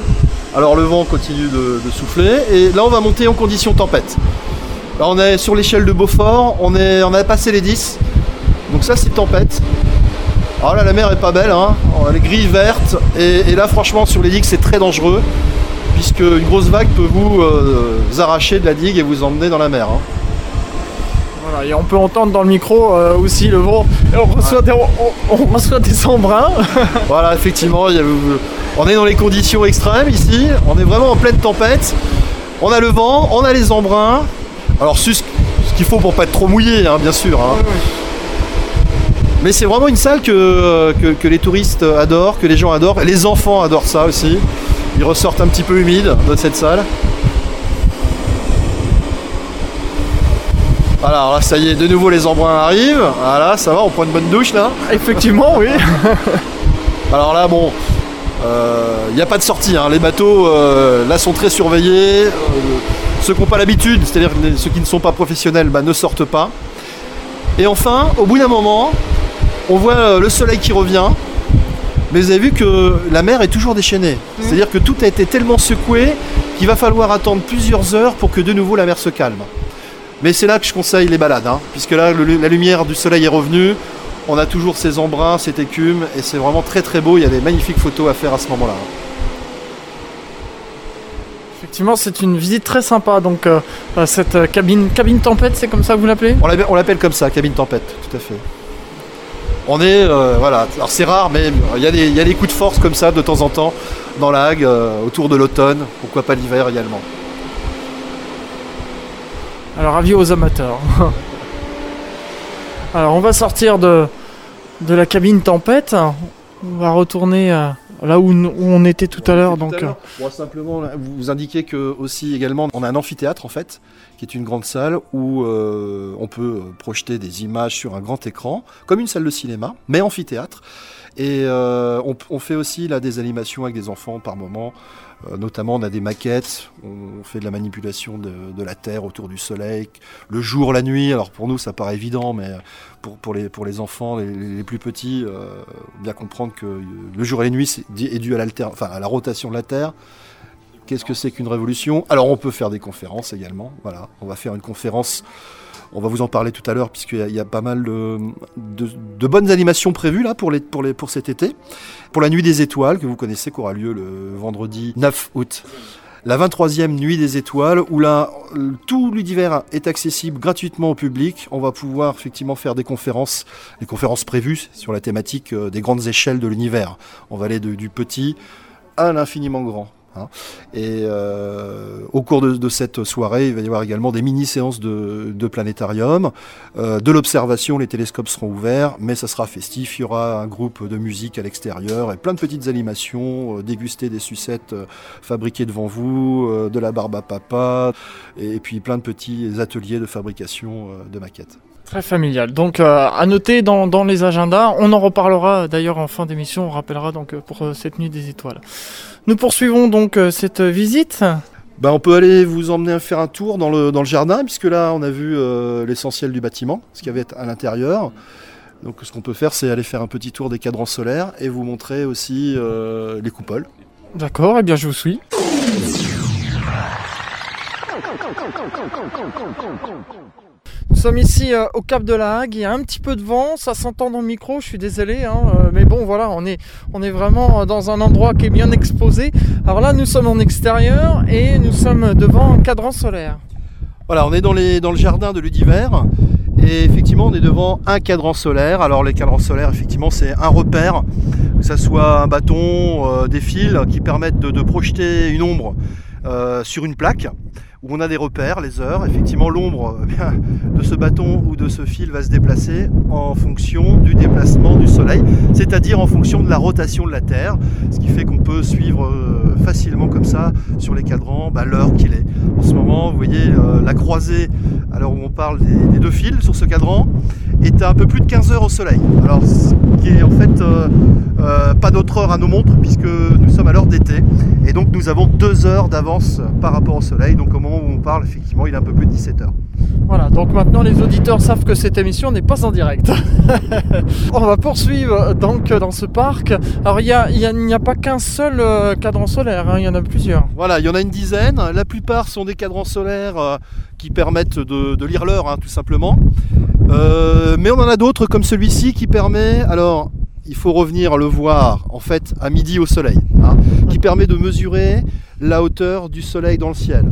Alors le vent continue de, souffler et là on va monter en condition tempête. Là on est sur l'échelle de Beaufort, on, est, on a passé les 10, donc ça c'est tempête. Alors là la mer est pas belle, hein. elle est gris verte et, et là franchement sur les digues c'est très dangereux puisque une grosse vague peut vous, euh, arracher de la digue et vous emmener dans la mer. Hein. Voilà, et on peut entendre dans le micro euh, aussi le vent. on reçoit, des, on, reçoit des embruns. voilà, effectivement, on est dans les conditions extrêmes ici. On est vraiment en pleine tempête. On a le vent, on a les embruns. Alors, ce qu'il faut pour pas être trop mouillé, hein, bien sûr. Hein. Mais c'est vraiment une salle que, que, les touristes adorent, que les gens adorent. Les enfants adorent ça aussi. Ils ressortent un petit peu humides de cette salle. Voilà, alors là ça y est, de nouveau les embruns arrivent. Voilà, ça va, on prend une bonne douche là. Effectivement, oui. alors là, bon, il euh, n'y a pas de sortie. Hein. Les bateaux euh, là sont très surveillés. Euh, ceux qui n'ont pas l'habitude, c'est-à-dire ceux qui ne sont pas professionnels, bah, ne sortent pas. Et enfin, au bout d'un moment, on voit euh, le soleil qui revient, mais vous avez vu que la mer est toujours déchaînée. C'est-à-dire que tout a été tellement secoué qu'il va falloir attendre plusieurs heures pour que de nouveau la mer se calme. Mais c'est là que je conseille les balades, hein, puisque là le- la lumière du soleil est revenue, on a toujours ces embruns, cette écume, et c'est vraiment très très beau, il y a des magnifiques photos à faire à ce moment-là. Effectivement, c'est une visite très sympa. Donc, euh, euh, cette euh, cabine, cabine tempête, c'est comme ça que vous l'appelez? On l'appelle comme ça, cabine tempête, tout à fait. On est, euh, voilà, alors c'est rare, mais il y, a des- coups de force comme ça de temps en temps dans la Hague, euh, autour de l'automne, pourquoi pas l'hiver également. Alors, avis aux amateurs. Alors, on va sortir de, de la cabine tempête. On va retourner là où, où on était tout à l'heure. Donc, Bon, simplement vous indiquer que aussi également on a un amphithéâtre en fait, qui est une grande salle où euh, on peut euh, projeter des images sur un grand écran, comme une salle de cinéma, mais amphithéâtre. Et euh, on, on fait aussi là des animations avec des enfants par moment. Euh, notamment, on a des maquettes, on fait de la manipulation de, la Terre autour du Soleil, le jour, la nuit. Alors pour nous, ça paraît évident, mais pour, les, enfants, les, plus petits, euh, bien comprendre que le jour et la nuit est dû à, à la rotation de la Terre. Qu'est-ce que c'est qu'une révolution? Alors on peut faire des conférences également. Voilà, on va faire une conférence. On va vous en parler tout à l'heure puisqu'il y, y a pas mal de, bonnes animations prévues là pour, pour, cet été. Pour la nuit des étoiles que vous connaissez, qui aura lieu le vendredi 9 août. La 23e nuit des étoiles où là tout l'univers est accessible gratuitement au public. On va pouvoir effectivement faire des conférences, les conférences prévues sur la thématique euh, des grandes échelles de l'univers. On va aller du petit à l'infiniment grand. Hein. Et euh, au cours de, cette soirée, il va y avoir également des mini-séances de, planétarium, euh, de l'observation, les télescopes seront ouverts, mais ça sera festif, il y aura un groupe de musique à l'extérieur et plein de petites animations, euh, déguster des sucettes fabriquées devant vous, de la barbe à papa, et puis plein de petits ateliers de fabrication de maquettes. très familial. Donc, à noter dans, les agendas. On en reparlera d'ailleurs en fin d'émission. On rappellera donc pour cette nuit des étoiles. Nous poursuivons donc euh, cette visite. Ben, on peut aller vous emmener faire un tour dans le, dans le jardin, puisque là, on a vu euh, l'essentiel du bâtiment, ce qu'il y avait à l'intérieur. Donc, ce qu'on peut faire, c'est aller faire un petit tour des cadrans solaires et vous montrer aussi euh, les coupoles. D'accord, et bien je vous suis. Nous sommes ici euh, au Cap de la Hague, il y a un petit peu de vent, ça s'entend dans le micro, je suis désolé, hein, euh, mais bon voilà, on est, on est vraiment euh, dans un endroit qui est bien exposé. Alors là, nous sommes en extérieur et nous sommes devant un cadran solaire. Voilà, on est dans, les, dans le jardin de l'Udiver. Et effectivement, on est devant un cadran solaire. Alors, les cadrans solaires, effectivement, c'est un repère, que ce soit un bâton, des fils qui permettent de, projeter une ombre sur une plaque on a des repères, les heures. Effectivement, l'ombre euh, bien, de ce bâton ou de ce fil va se déplacer en fonction du déplacement du Soleil, c'est-à-dire en fonction de la rotation de la Terre, ce qui fait qu'on peut suivre euh, facilement comme ça sur les cadrans bah, l'heure qu'il est. En ce moment, vous voyez euh, la croisée, alors où on parle des, deux fils sur ce cadran, est à un peu plus de 15 heures au Soleil. Alors, ce qui est en fait pas notre heure à nos montres, puisque nous sommes à l'heure d'été, et donc nous avons deux heures d'avance par rapport au Soleil. Donc au moment où on parle, effectivement, il est un peu plus de 17 heures. Voilà, donc maintenant les auditeurs savent que cette émission n'est pas en direct. On va poursuivre donc dans ce parc. Alors il y a- il y a- n'y a, pas qu'un seul euh, cadran solaire, hein, il y en a plusieurs. Voilà, il y en a une dizaine. La plupart sont des cadrans solaires euh, qui permettent de, de lire l'heure, hein, tout simplement. Euh, mais on en a d'autres comme celui-ci qui permet, alors il faut revenir le voir en fait à midi au soleil, hein, qui permet de mesurer la hauteur du soleil dans le ciel.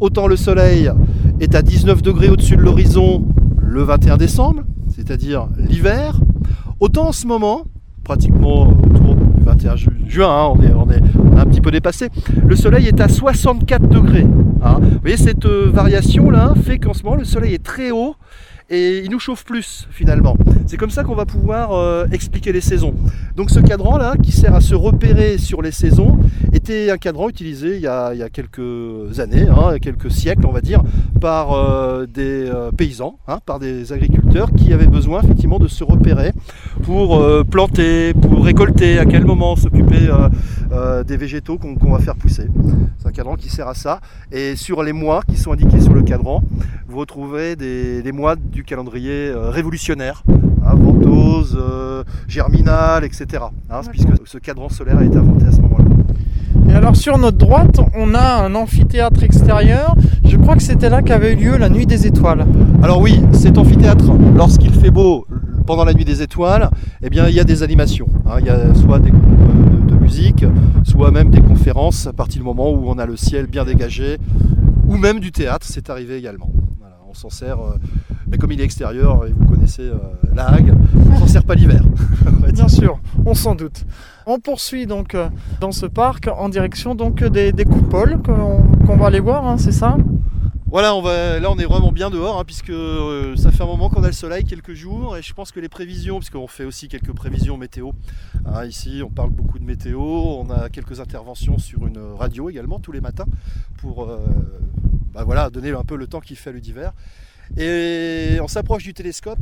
Autant le soleil est à 19 degrés au-dessus de l'horizon le 21 décembre, c'est-à-dire l'hiver, autant en ce moment, pratiquement autour du 21 ju- juin, hein, on, est, on est un petit peu dépassé, le soleil est à 64 degrés. hein. Vous voyez, cette euh, variation là fait qu'en ce moment le soleil est très haut et il nous chauffe plus finalement. C'est comme ça qu'on va pouvoir euh, expliquer les saisons. Donc ce cadran là qui sert à se repérer sur les saisons était un cadran utilisé il y a, quelques années, hein, quelques siècles on va dire, par euh, des euh, paysans, hein, par des agriculteurs qui avaient besoin effectivement de se repérer pour euh, planter, pour récolter, à quel moment s'occuper euh, euh, des végétaux qu'on va faire pousser. C'est un cadran qui sert à ça. Et sur les mois qui sont indiqués sur le cadran, vous retrouvez des, des mois du calendrier révolutionnaire. hein, ventose, euh, germinal, etc. hein, puisque ce cadran solaire a été inventé à ce moment-là. Et alors sur notre droite, on a un amphithéâtre extérieur. Je crois que c'était là qu'avait eu lieu la nuit des étoiles. Alors oui, cet amphithéâtre, lorsqu'il fait beau pendant la nuit des étoiles, eh bien il y a des animations. hein. il y a soit des groupes de, de musique, soit même des conférences à partir du moment où on a le ciel bien dégagé, ou même du théâtre, c'est arrivé également. On s'en sert, euh, mais comme il est extérieur, et vous connaissez euh, la Hague, on s'en sert pas l'hiver. Bien sûr, on s'en doute. On poursuit donc euh, dans ce parc en direction donc des, coupoles qu'on qu'on va aller voir, hein, c'est ça? Voilà, là on est vraiment bien dehors, hein, puisque euh, ça fait un moment qu'on a le soleil, quelques jours, et je pense que les prévisions, puisqu'on fait aussi quelques prévisions météo, hein, ici on parle beaucoup de météo, on a quelques interventions sur une radio également tous les matins, pour euh, bah voilà, donner un peu le temps qu'il fait l'hiver. Et on s'approche du télescope,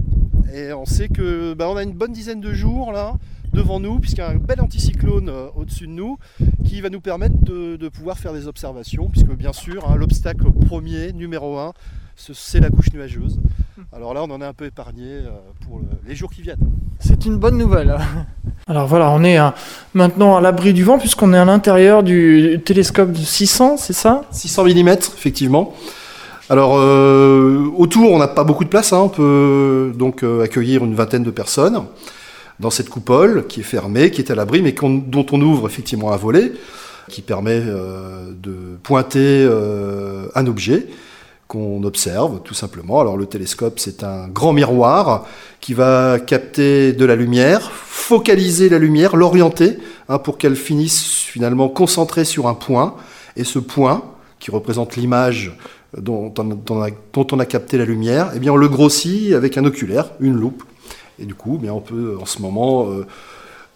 et on sait que bah, on a une bonne dizaine de jours là devant nous, puisqu'il y a un bel anticyclone euh, au-dessus de nous, qui va nous permettre de, de pouvoir faire des observations, puisque bien sûr, hein, l'obstacle premier, numéro un, ce- c'est la couche nuageuse. Alors là, on en est un peu épargné euh, pour le- les jours qui viennent. C'est une bonne nouvelle. Alors voilà, on est hein, maintenant à l'abri du vent puisqu'on est à l'intérieur du télescope de 600, c'est ça? 600 mm, effectivement. Alors, euh, autour, on n'a pas beaucoup de place. hein, on peut donc euh, accueillir une vingtaine de personnes dans cette coupole qui est fermée, qui est à l'abri, mais dont on ouvre effectivement un volet qui permet euh, de pointer euh, un objet qu'on observe tout simplement. Alors le télescope, c'est un grand miroir qui va capter de la lumière, focaliser la lumière, l'orienter hein, pour qu'elle finisse finalement concentrée sur un point. Et ce point, qui représente l'image dont, dont on a capté la lumière, eh bien on le grossit avec un oculaire, une loupe. Et du coup, bien, on peut en ce moment euh,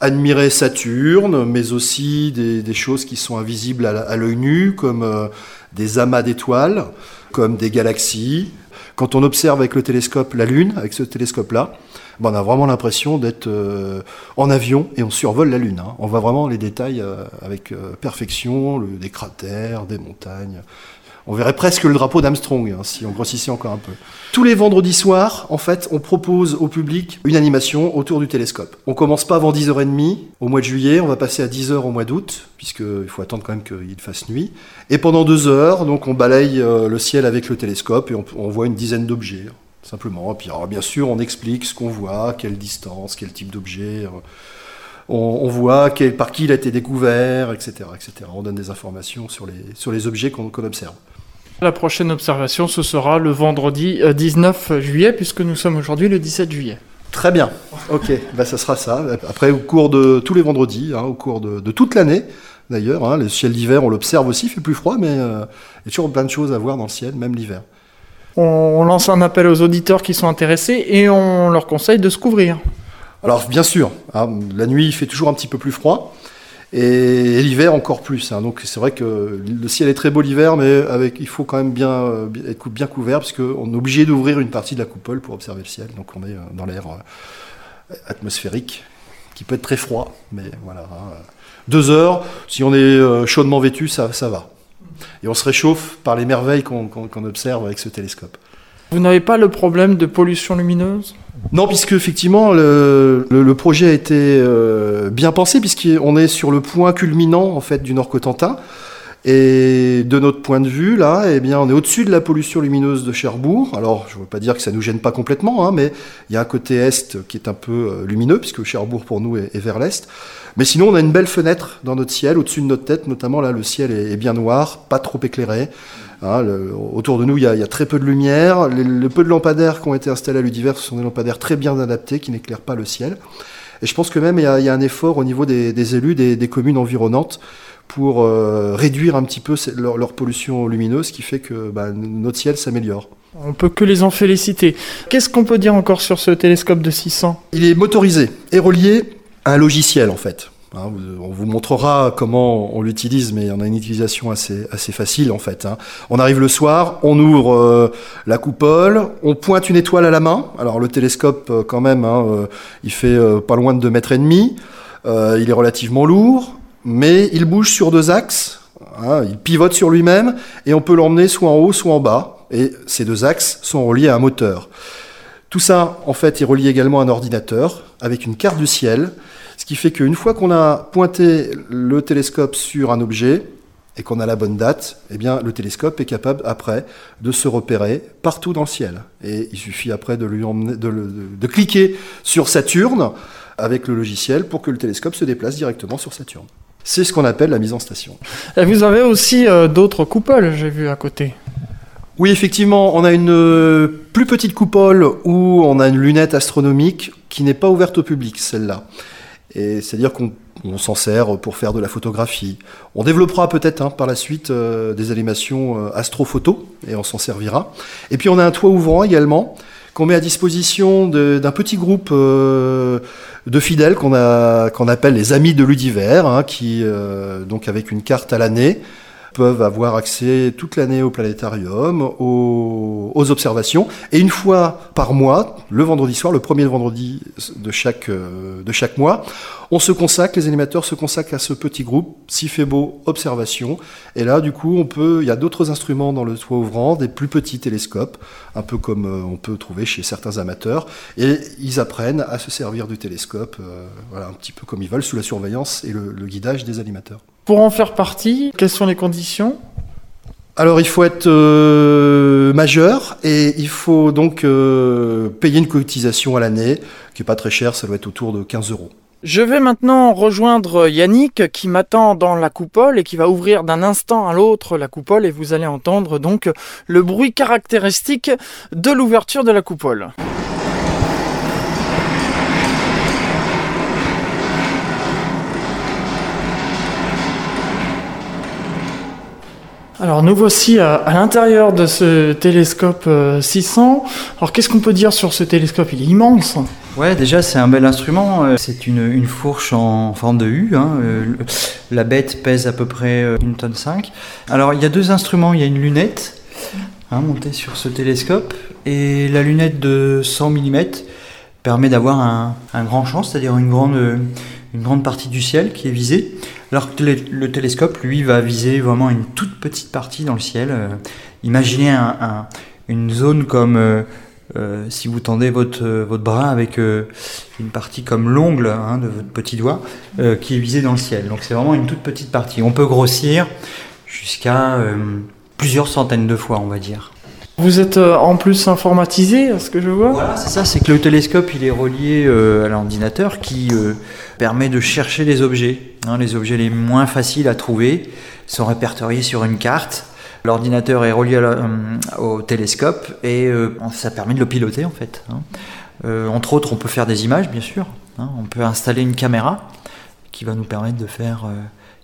admirer Saturne, mais aussi des, choses qui sont invisibles à, l'œil nu, comme euh, des amas d'étoiles, comme des galaxies. Quand on observe avec le télescope la Lune, avec ce télescope-là, ben, on a vraiment l'impression d'être euh, en avion et on survole la Lune. hein. On voit vraiment les détails avec perfection, des cratères, des montagnes. On verrait presque le drapeau d'Armstrong hein, si on grossissait encore un peu. Tous les vendredis soirs, en fait, on propose au public une animation autour du télescope. On commence pas avant 10h30 au mois de juillet, on va passer à 10h au mois d'août, puisqu'il faut attendre quand même qu'il fasse nuit. Et pendant deux heures, donc on balaye euh, le ciel avec le télescope et on, voit une dizaine d'objets, simplement. Et puis bien sûr, on explique ce qu'on voit, quelle distance, quel type d'objet. Euh, on, on voit quel- par qui il a été découvert, etc., etc. On donne des informations sur les, sur les objets qu'on observe. La prochaine observation, ce sera le vendredi euh, 19 juillet puisque nous sommes aujourd'hui le 17 juillet. Très bien. Ok, bah, ça sera ça. Après, au cours de tous les vendredis, hein, au cours de, de toute l'année, d'ailleurs, hein, le ciel d'hiver, on l'observe aussi, il fait plus froid, mais euh, il y a toujours plein de choses à voir dans le ciel, même l'hiver. On lance un appel aux auditeurs qui sont intéressés et on leur conseille de se couvrir. Alors, bien sûr, hein, la nuit, il fait toujours un petit peu plus froid, et, l'hiver encore plus. hein. donc, c'est vrai que le ciel est très beau l'hiver, mais il faut quand même bien euh, être bien couvert, parce qu'on est obligé d'ouvrir une partie de la coupole pour observer le ciel. Donc, on est euh, dans l'air euh, atmosphérique, qui peut être très froid, mais voilà. hein. Deux heures, si on est chaudement vêtu, ça, va. Et on se réchauffe par les merveilles qu'on observe avec ce télescope. Vous n'avez pas le problème de pollution lumineuse? Non, puisque effectivement le, projet a été euh, bien pensé, puisqu'on est sur le point culminant en fait du Nord Cotentin. Et de notre point de vue, là, eh bien, on est au-dessus de la pollution lumineuse de Cherbourg. Alors, je ne veux pas dire que ça nous gêne pas complètement, hein, mais il y a un côté est qui est un peu euh, lumineux, puisque Cherbourg pour nous est, vers l'est. Mais sinon, on a une belle fenêtre dans notre ciel, au-dessus de notre tête, notamment là, le ciel est bien noir, pas trop éclairé. Hein, le- autour de nous, il y, a, il y a très peu de lumière. Les- le peu de lampadaires qui ont été installés à l'univers, ce sont des lampadaires très bien adaptés, qui n'éclairent pas le ciel. Et je pense que même il y a, il y a un effort au niveau des, des élus des, des communes environnantes pour euh, réduire un petit peu leur, leur pollution lumineuse, ce qui fait que bah, notre ciel s'améliore. On peut que les en féliciter. Qu'est-ce qu'on peut dire encore sur ce télescope de 600 Il est motorisé et relié à un logiciel en fait. Hein, on vous montrera comment on l'utilise, mais on a une utilisation assez, facile en fait. hein. On arrive le soir, on ouvre euh, la coupole, on pointe une étoile à la main. Alors le télescope euh, quand même, hein, euh, il fait pas loin de 2 mètres demi. Il est relativement lourd, mais il bouge sur deux axes. il pivote sur lui-même et on peut l'emmener soit en haut, soit en bas. Et ces deux axes sont reliés à un moteur. Tout ça, en fait, est relié également à un ordinateur avec une carte du ciel, ce qui fait qu'une fois qu'on a pointé le télescope sur un objet et qu'on a la bonne date, eh bien, le télescope est capable après de se repérer partout dans le ciel. Et il suffit après de, lui emmener, de, de cliquer sur Saturne avec le logiciel pour que le télescope se déplace directement sur Saturne. C'est ce qu'on appelle la mise en station. Et vous avez aussi euh, d'autres coupoles, j'ai vu à côté. Oui, effectivement, on a une euh, plus petite coupole où on a une lunette astronomique qui n'est pas ouverte au public, celle-là. Et c'est-à-dire qu'on s'en sert pour faire de la photographie. On développera peut-être hein, par la suite euh, des animations euh, astrophoto et on s'en servira. Et puis on a un toit ouvrant également qu'on met à disposition d'un petit groupe euh, de fidèles qu'on appelle les amis de l'univers, hein, qui euh, donc avec une carte à l'année peuvent avoir accès toute l'année au planétarium, aux, observations, et une fois par mois, le vendredi soir, le premier vendredi de chaque, euh, de chaque mois, on se consacre, les animateurs se consacrent à ce petit groupe, s'il fait beau, observation, et là, du coup, on peut, il y a d'autres instruments dans le toit ouvrant, des plus petits télescopes, un peu comme euh, on peut trouver chez certains amateurs, et ils apprennent à se servir du télescope, euh, un petit peu comme ils veulent, sous la surveillance et le guidage des animateurs. Pour en faire partie, quelles sont les conditions? Alors il faut être euh, majeur et il faut donc euh, payer une cotisation à l'année qui n'est pas très chère, ça doit être autour de 15 euros. Je vais maintenant rejoindre Yannick qui m'attend dans la coupole et qui va ouvrir d'un instant à l'autre la coupole et vous allez entendre donc le bruit caractéristique de l'ouverture de la coupole. Alors nous voici à, l'intérieur de ce télescope 600. Euh, Alors qu'est-ce qu'on peut dire sur ce télescope? Il est immense. Ouais, déjà c'est un bel instrument. Euh, c'est une, fourche en forme de U. Hein. Euh, la bête pèse à peu près une tonne 5. Alors il y a deux instruments. Il y a une lunette hein, montée sur ce télescope et la lunette de 100 mm permet d'avoir un, un, grand champ, c'est-à-dire une grande, une grande partie du ciel qui est visée. Alors que le télescope, lui, va viser vraiment une toute petite partie dans le ciel. Euh, imaginez une zone comme euh, euh, si vous tendez votre, bras avec une partie comme l'ongle hein, de votre petit doigt qui est visée dans le ciel. Donc c'est vraiment une toute petite partie. On peut grossir jusqu'à plusieurs centaines de fois, on va dire. Vous êtes euh, en plus informatisé, à ce que je vois Voilà, c'est ça, c'est que le télescope il est relié euh, à l'ordinateur qui euh, permet de chercher les objets. Hein, les objets les moins faciles à trouver sont répertoriés sur une carte. L'ordinateur est relié au télescope et ça permet de le piloter en fait. Hein. entre autres, on peut faire des images, bien sûr. Hein. on peut installer une caméra qui va nous permettre de faire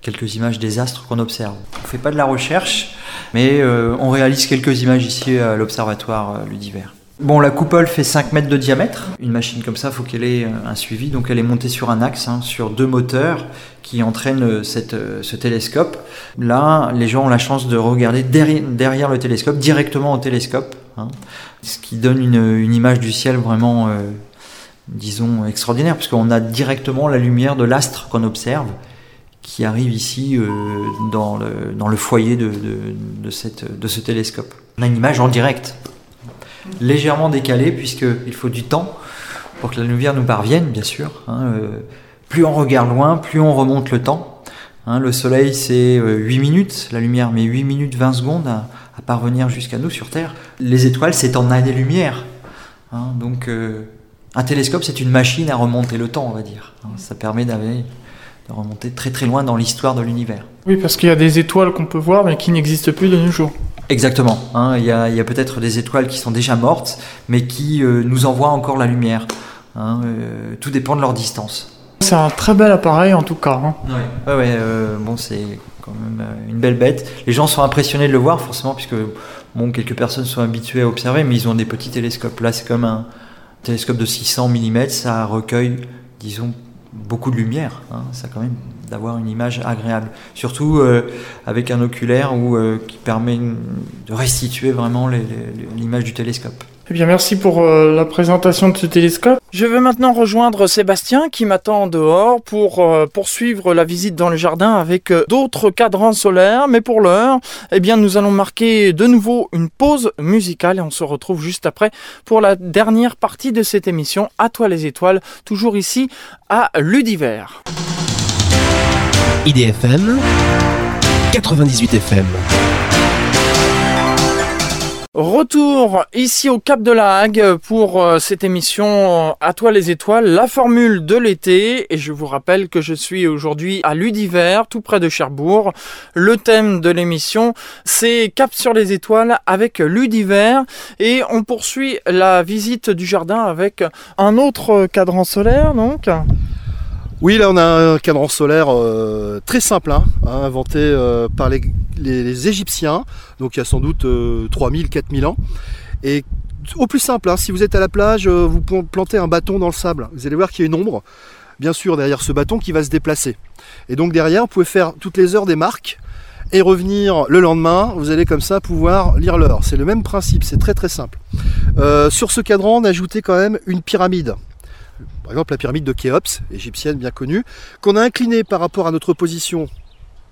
quelques images des astres qu'on observe. On ne fait pas de la recherche, mais euh, on réalise quelques images ici à l'Observatoire euh, Ludiver. Bon, la coupole fait 5 mètres de diamètre. Une machine comme ça, faut qu'elle ait euh, un suivi. Donc elle est montée sur un axe, hein, sur deux moteurs qui entraînent cette, ce télescope. Là, les gens ont la chance de regarder derrière, le télescope, directement au télescope. Hein, ce qui donne une, image du ciel vraiment, disons, extraordinaire, puisqu'on a directement la lumière de l'astre qu'on observe qui arrive ici euh, dans, le, dans, le, foyer de, de, cette, de, ce télescope. On a une image en direct, légèrement décalée, puisqu'il faut du temps pour que la lumière nous parvienne, bien sûr. Hein, euh, plus on regarde loin, plus on remonte le temps. Hein, le soleil, c'est 8 euh, minutes, la lumière met 8 minutes 20 secondes à, parvenir jusqu'à nous sur Terre. Les étoiles, c'est en années-lumière. Hein, donc, un télescope, c'est une machine à remonter le temps, on va dire. ça permet d'aller de remonter très très loin dans l'histoire de l'univers. Oui, parce qu'il y a des étoiles qu'on peut voir mais qui n'existent plus de nos jours. Exactement. Hein. il y a, peut-être des étoiles qui sont déjà mortes, mais qui euh, nous envoient encore la lumière. Hein. Euh, tout dépend de leur distance. C'est un très bel appareil en tout cas. Hein. Ouais, ouais, euh, bon, c'est quand même une belle bête. Les gens sont impressionnés de le voir, forcément, puisque bon, quelques personnes sont habituées à observer, mais ils ont des petits télescopes. Là, c'est comme un télescope de 600 mm, ça recueille, disons, beaucoup de lumière. Hein. ça quand même d'avoir une image agréable. Surtout euh, avec un oculaire où, euh, qui permet de restituer vraiment l'image du télescope. Eh bien, merci pour euh, la présentation de ce télescope. Je vais maintenant rejoindre Sébastien qui m'attend dehors pour euh, poursuivre la visite dans le jardin avec euh, d'autres cadrans solaires. Mais pour l'heure, eh bien, nous allons marquer de nouveau une pause musicale et on se retrouve juste après pour la dernière partie de cette émission À toi les étoiles, toujours ici à Ludiver. IDFM 98 FM. Retour ici au Cap de la Hague pour euh, cette émission euh, À toi les étoiles, la formule de l'été. Et je vous rappelle que je suis aujourd'hui à Ludiver, tout près de Cherbourg. Le thème de l'émission, c'est Cap sur les étoiles avec Ludiver. Et on poursuit la visite du jardin avec un autre cadran solaire, donc. Oui, là on a un cadran solaire euh, très simple, hein, inventé par les, les- Égyptiens, donc il y a sans doute euh, 3000, 4000 ans. Et au plus simple, hein, si vous êtes à la plage, euh, vous planter un bâton dans le sable. Vous allez voir qu'il y a une ombre, bien sûr, derrière ce bâton qui va se déplacer. Et donc derrière, vous pouvez faire toutes les heures des marques et revenir le lendemain. Vous allez comme ça pouvoir lire l'heure. C'est le même principe, c'est très très simple. Euh, sur ce cadran, on a ajouté quand même une pyramide. Par exemple, la pyramide de Khéops, égyptienne bien connue, qu'on a inclinée par rapport à notre position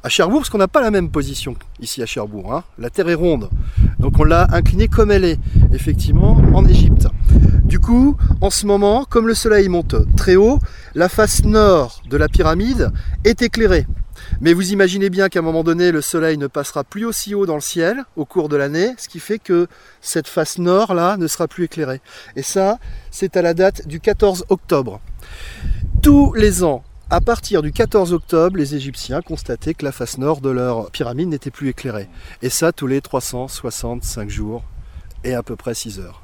à Cherbourg, parce qu'on n'a pas la même position ici à Cherbourg. hein. La Terre est ronde, donc on l'a inclinée comme elle est, effectivement, en Égypte. Du coup, en ce moment, comme le soleil monte très haut, la face nord de la pyramide est éclairée. Mais vous imaginez bien qu'à un moment donné, le soleil ne passera plus aussi haut dans le ciel au cours de l'année, ce qui fait que cette face nord là ne sera plus éclairée. Et ça, c'est à la date du 14 octobre. Tous les ans, à partir du 14 octobre, les Égyptiens constataient que la face nord de leur pyramide n'était plus éclairée. Et ça, tous les 365 jours et à peu près 6 heures.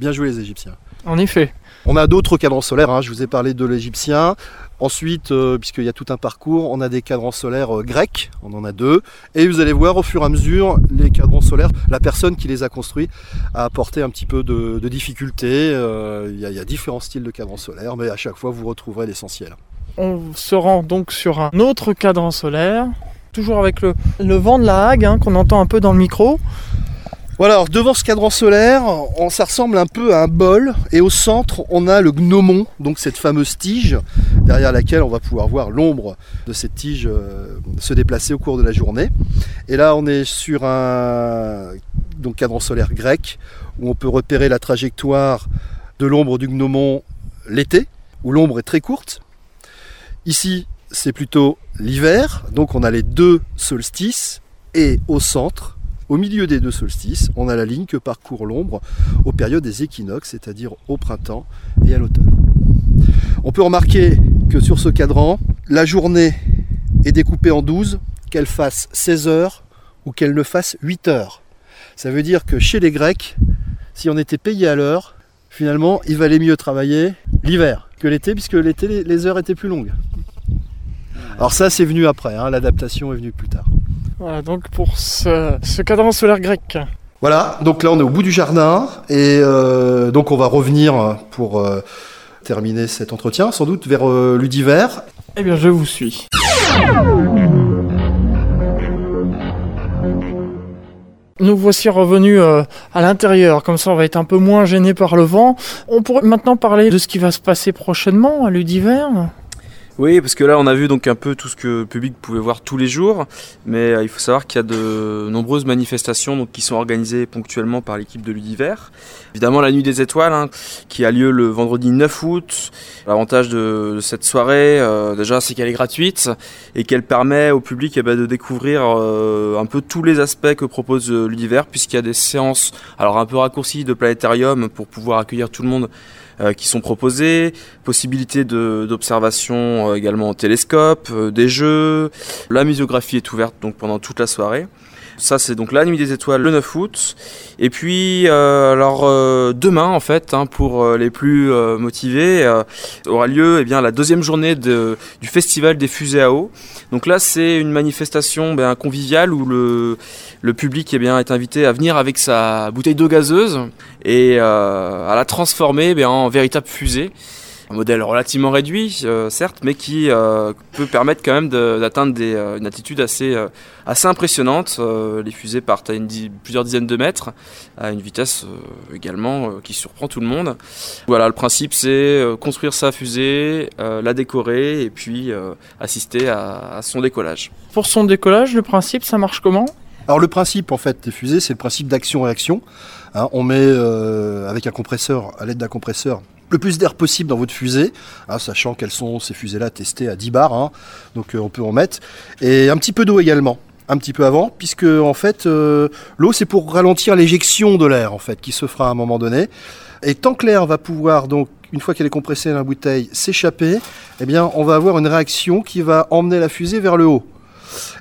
Bien joué les Égyptiens. En effet. On a d'autres cadrans solaires, hein, je vous ai parlé de l'Égyptien. Ensuite, euh, puisqu'il y a tout un parcours, on a des cadrans solaires euh, grecs, on en a deux. Et vous allez voir au fur et à mesure, les cadrans solaires, la personne qui les a construits a apporté un petit peu de, de difficulté. Euh, il, y y a différents styles de cadrans solaires, mais à chaque fois, vous retrouverez l'essentiel. On se rend donc sur un autre cadran solaire, toujours avec le, vent de la Hague hein, qu'on entend un peu dans le micro. Voilà, devant ce cadran solaire, ça ressemble un peu à un bol, et au centre, on a le gnomon, donc cette fameuse tige, derrière laquelle on va pouvoir voir l'ombre de cette tige euh, se déplacer au cours de la journée. Et là, on est sur un cadran solaire grec, où on peut repérer la trajectoire de l'ombre du gnomon l'été, où l'ombre est très courte. Ici, c'est plutôt l'hiver, donc on a les deux solstices, et au centre, au milieu des deux solstices, on a la ligne que parcourt l'ombre aux périodes des équinoxes, c'est-à-dire au printemps et à l'automne. On peut remarquer que sur ce cadran, la journée est découpée en 12, qu'elle fasse 16 heures ou qu'elle ne fasse 8 heures. Ça veut dire que chez les Grecs, si on était payé à l'heure, finalement, il valait mieux travailler l'hiver que l'été, puisque l'été, les- heures étaient plus longues. Alors ça, c'est venu après, hein, l'adaptation est venue plus tard. Voilà, donc pour ce, ce cadran solaire grec. Voilà, donc là on est au bout du jardin et euh, donc on va revenir pour euh, terminer cet entretien, sans doute vers euh, l'Udiver. Eh bien, je vous suis. Nous voici revenus euh, à l'intérieur, comme ça on va être un peu moins gêné par le vent. On pourrait maintenant parler de ce qui va se passer prochainement à l'Udiver. Oui, parce que là, on a vu donc un peu tout ce que le public pouvait voir tous les jours, mais euh, il faut savoir qu'il y a de nombreuses manifestations donc, qui sont organisées ponctuellement par l'équipe de l'Udiver. Évidemment, la Nuit des Étoiles, hein, qui a lieu le vendredi 9 août. L'avantage de, cette soirée, euh, déjà, c'est qu'elle est gratuite et qu'elle permet au public eh ben, de découvrir euh, un peu tous les aspects que propose l'Udiver, puisqu'il y a des séances, alors un peu raccourcies de planétarium pour pouvoir accueillir tout le monde qui sont proposées, possibilité d'observation euh, également au télescope, euh, des jeux. La muséographie est ouverte donc pendant toute la soirée. Ça c'est donc la nuit des étoiles le 9 août. Et puis euh, alors euh, demain en fait hein, pour euh, les plus motivés aura lieu eh bien la deuxième journée de- du festival des fusées à eau. Donc là c'est une manifestation ben, conviviale où le, le public eh bien, est invité à venir avec sa bouteille d'eau gazeuse et à la transformer eh bien, en véritable fusée. Un modèle relativement réduit, euh, certes, mais qui euh, peut permettre quand même d'atteindre euh, une altitude assez, assez impressionnante. les fusées partent à plusieurs dizaines de mètres, à une vitesse également qui surprend tout le monde. Voilà, le principe c'est construire sa fusée, la décorer et puis assister à, à son décollage. Pour son décollage, le principe, ça marche comment? Alors le principe en fait des fusées, c'est le principe d'action-réaction. Hein, on met avec un compresseur, à l'aide d'un compresseur, le plus d'air possible dans votre fusée, hein, sachant qu'elles sont ces fusées-là testées à 10 bars, hein. donc euh, on peut en mettre, et un petit peu d'eau également un petit peu avant, puisque en fait euh, l'eau c'est pour ralentir l'éjection de l'air en fait qui se fera à un moment donné. Et tant que l'air va pouvoir donc une fois qu'elle est compressée dans la bouteille s'échapper, eh bien on va avoir une réaction qui va emmener la fusée vers le haut.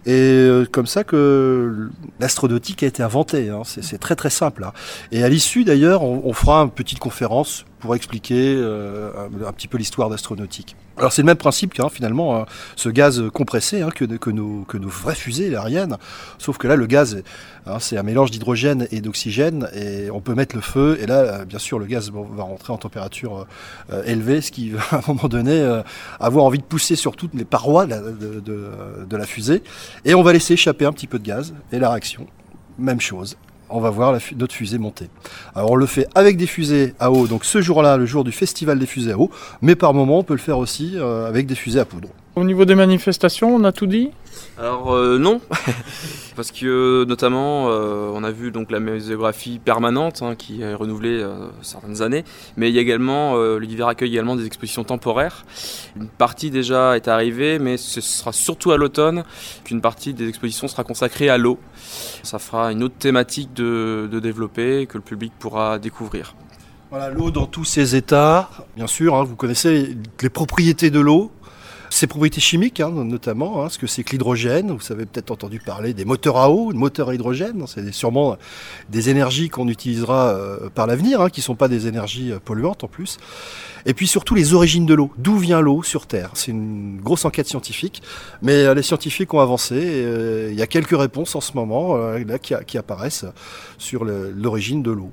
Et euh, comme ça que l'astronautique a été inventée. Hein. C'est très très simple. Hein. Et à l'issue d'ailleurs, on, fera une petite conférence pour expliquer euh, un, petit peu l'histoire d'astronautique. Alors c'est le même principe qu'un finalement hein, ce gaz compressé que, que, nos, vraies fusées aériennes, sauf que là le gaz c'est un mélange d'hydrogène et d'oxygène et on peut mettre le feu et là euh, bien sûr le gaz va rentrer en température élevée, ce qui va à un moment donné avoir envie de pousser sur toutes les parois de la fusée et on va laisser échapper un petit peu de gaz. Et la réaction, même chose. On va voir notre fusée monter. Alors on le fait avec des fusées à eau, donc ce jour-là, le jour du festival des fusées à eau, mais par moment on peut le faire aussi euh, avec des fusées à poudre. Au niveau des manifestations, on a tout dit? Alors euh, non, parce que notamment euh, on a vu donc la muséographie permanente hein, qui est renouvelée euh, certaines années, mais il y a également l'univers accueille également des expositions temporaires. Une partie déjà est arrivée, mais ce sera surtout à l'automne qu'une partie des expositions sera consacrée à l'eau. Ça fera une autre thématique de, de développer que le public pourra découvrir. Voilà, l'eau dans tous ses états, bien sûr, hein, vous connaissez les propriétés de l'eau, ses propriétés chimiques, hein, notamment, hein, ce que c'est que l'hydrogène. Vous avez peut-être entendu parler des moteurs à eau, des moteurs à hydrogène. C'est sûrement des énergies qu'on utilisera euh, par l'avenir, hein, qui ne sont pas des énergies euh, polluantes en plus. Et puis surtout les origines de l'eau. D'où vient l'eau sur Terre? C'est une grosse enquête scientifique, mais euh, les scientifiques ont avancé. il y a quelques réponses en ce moment là, qui, apparaissent sur l'origine de l'eau.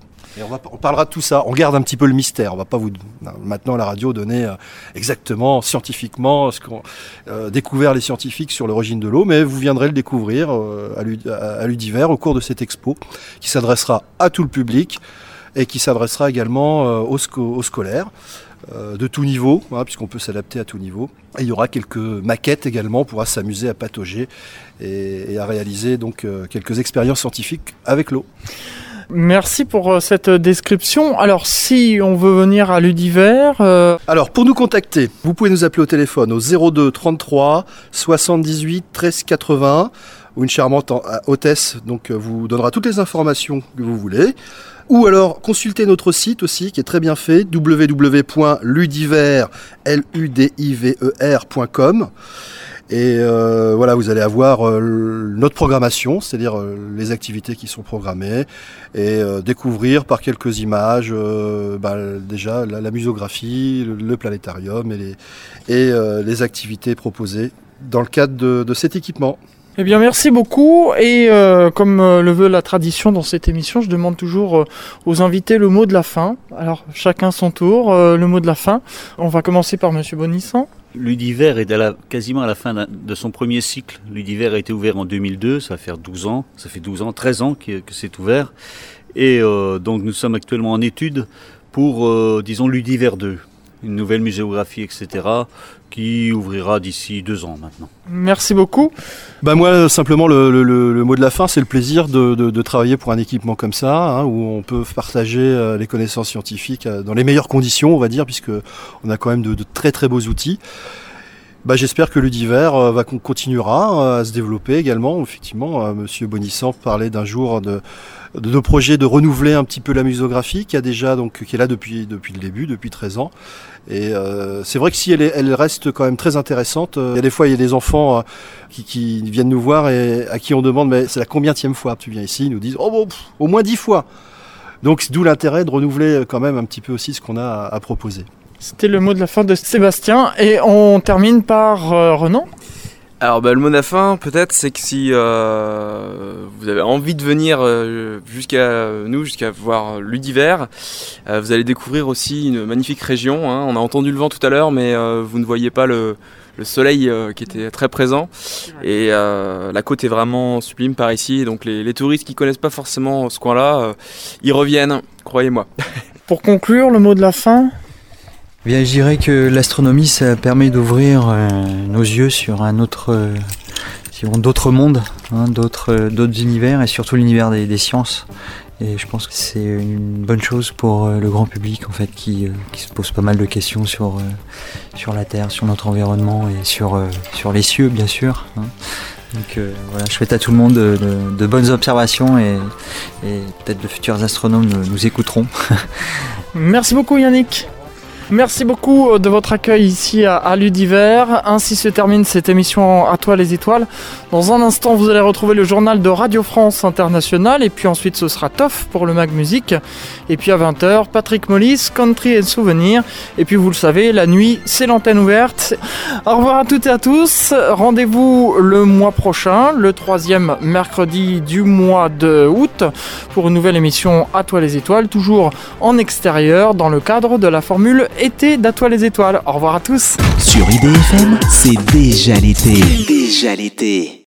On, parlera de tout ça. On garde un petit peu le mystère. On va pas vous maintenant à la radio donner euh, exactement scientifiquement ce qu'ont euh, découvert les scientifiques sur l'origine de l'eau, mais vous viendrez le découvrir euh, à Ludiver au cours de cette expo qui s'adressera à tout le public et qui s'adressera également aux, scolaires. de tout niveau, hein, puisqu'on peut s'adapter à tout niveau. Et il y aura quelques maquettes également, on pourra s'amuser à patauger et, et, à réaliser donc quelques expériences scientifiques avec l'eau. Merci pour euh, cette description. Alors, si on veut venir à Ludiver. Euh, Alors, pour nous contacter, vous pouvez nous appeler au téléphone au 02 33 78 13 80 où une charmante euh, hôtesse donc, vous donnera toutes les informations que vous voulez. Ou alors consultez notre site aussi qui est très bien fait www.ludiver.com et euh, voilà, vous allez avoir euh, notre programmation, c'est-à-dire euh, les activités qui sont programmées, et découvrir par quelques images bah, déjà la, musographie, le, planétarium et, les, activités proposées dans le cadre de cet équipement. Eh bien, merci beaucoup. Et comme le veut la tradition dans cette émission, je demande toujours aux invités le mot de la fin. Alors, chacun son tour, le mot de la fin. On va commencer par Monsieur Bonissant. Ludiver est quasiment à la fin de son premier cycle. Ludiver a été ouvert en 2002, ça va faire 12 ans, ça fait 12 ans, 13 ans que, c'est ouvert. Et euh, donc nous sommes actuellement en étude pour, euh, disons, Ludiver 2 une nouvelle muséographie, etc., qui ouvrira d'ici deux ans maintenant. Merci beaucoup. Bah moi, simplement, le, mot de la fin, c'est le plaisir de, travailler pour un équipement comme ça, hein, où on peut partager euh, les connaissances scientifiques euh, dans les meilleures conditions, on va dire, puisque on a quand même de, très très beaux outils. Bah, J'espère que l'univers euh, va continuera à se développer également. Effectivement, Monsieur Bonissant parlait d'un jour de, de projets de renouveler un petit peu la muséographie qui a déjà donc qui est là depuis depuis le début, depuis 13 ans. Et euh, c'est vrai que si elle, reste quand même très intéressante, euh, il y a des fois il y a des enfants euh, qui, viennent nous voir et à qui on demande mais c'est la combienième fois que tu viens ici Ils nous disent oh bon, au moins dix fois. Donc d'où l'intérêt de renouveler quand même un petit peu aussi ce qu'on a à, proposer. C'était le mot de la fin de Sébastien et on termine par Renan. Alors bah, le mot de la fin, peut-être, c'est que si euh, vous avez envie de venir euh, jusqu'à nous, jusqu'à voir l'Udiver, euh, vous allez découvrir aussi une magnifique région. hein. On a entendu le vent tout à l'heure, mais euh, vous ne voyez pas le, le soleil euh, qui était très présent. Et euh, la côte est vraiment sublime par ici. Donc les, les touristes qui connaissent pas forcément ce coin-là, euh, ils reviennent, croyez-moi. Pour conclure, le mot de la fin? Bien, je dirais que l'astronomie, ça permet d'ouvrir euh, nos yeux sur un autre, euh, d'autres mondes, hein, d'autres, euh, d'autres univers et surtout l'univers des, sciences. Et je pense que c'est une bonne chose pour le grand public en fait qui, se pose pas mal de questions sur, sur la Terre, sur notre environnement et sur, sur les cieux bien sûr. hein. Donc voilà, je souhaite à tout le monde de, bonnes observations et, peut-être de futurs astronomes nous écouteront. Merci beaucoup Yannick. Merci beaucoup euh, de votre accueil ici à, l'Udiver. Ainsi se termine cette émission À toi les étoiles. Dans un instant, vous allez retrouver le journal de Radio France International et puis ensuite ce sera Toff pour le Mag Musique. Et puis à 20h, Patrick Mollis, Country et Souvenirs. Et puis vous le savez, la nuit, c'est l'antenne ouverte. Au revoir à toutes et à tous. Rendez-vous le mois prochain, le troisième mercredi du mois de août, pour une nouvelle émission À toi les étoiles, toujours en extérieur dans le cadre de la formule été d'À toi les étoiles. Au revoir à tous. Sur IDFM, c'est déjà l'été. Déjà l'été.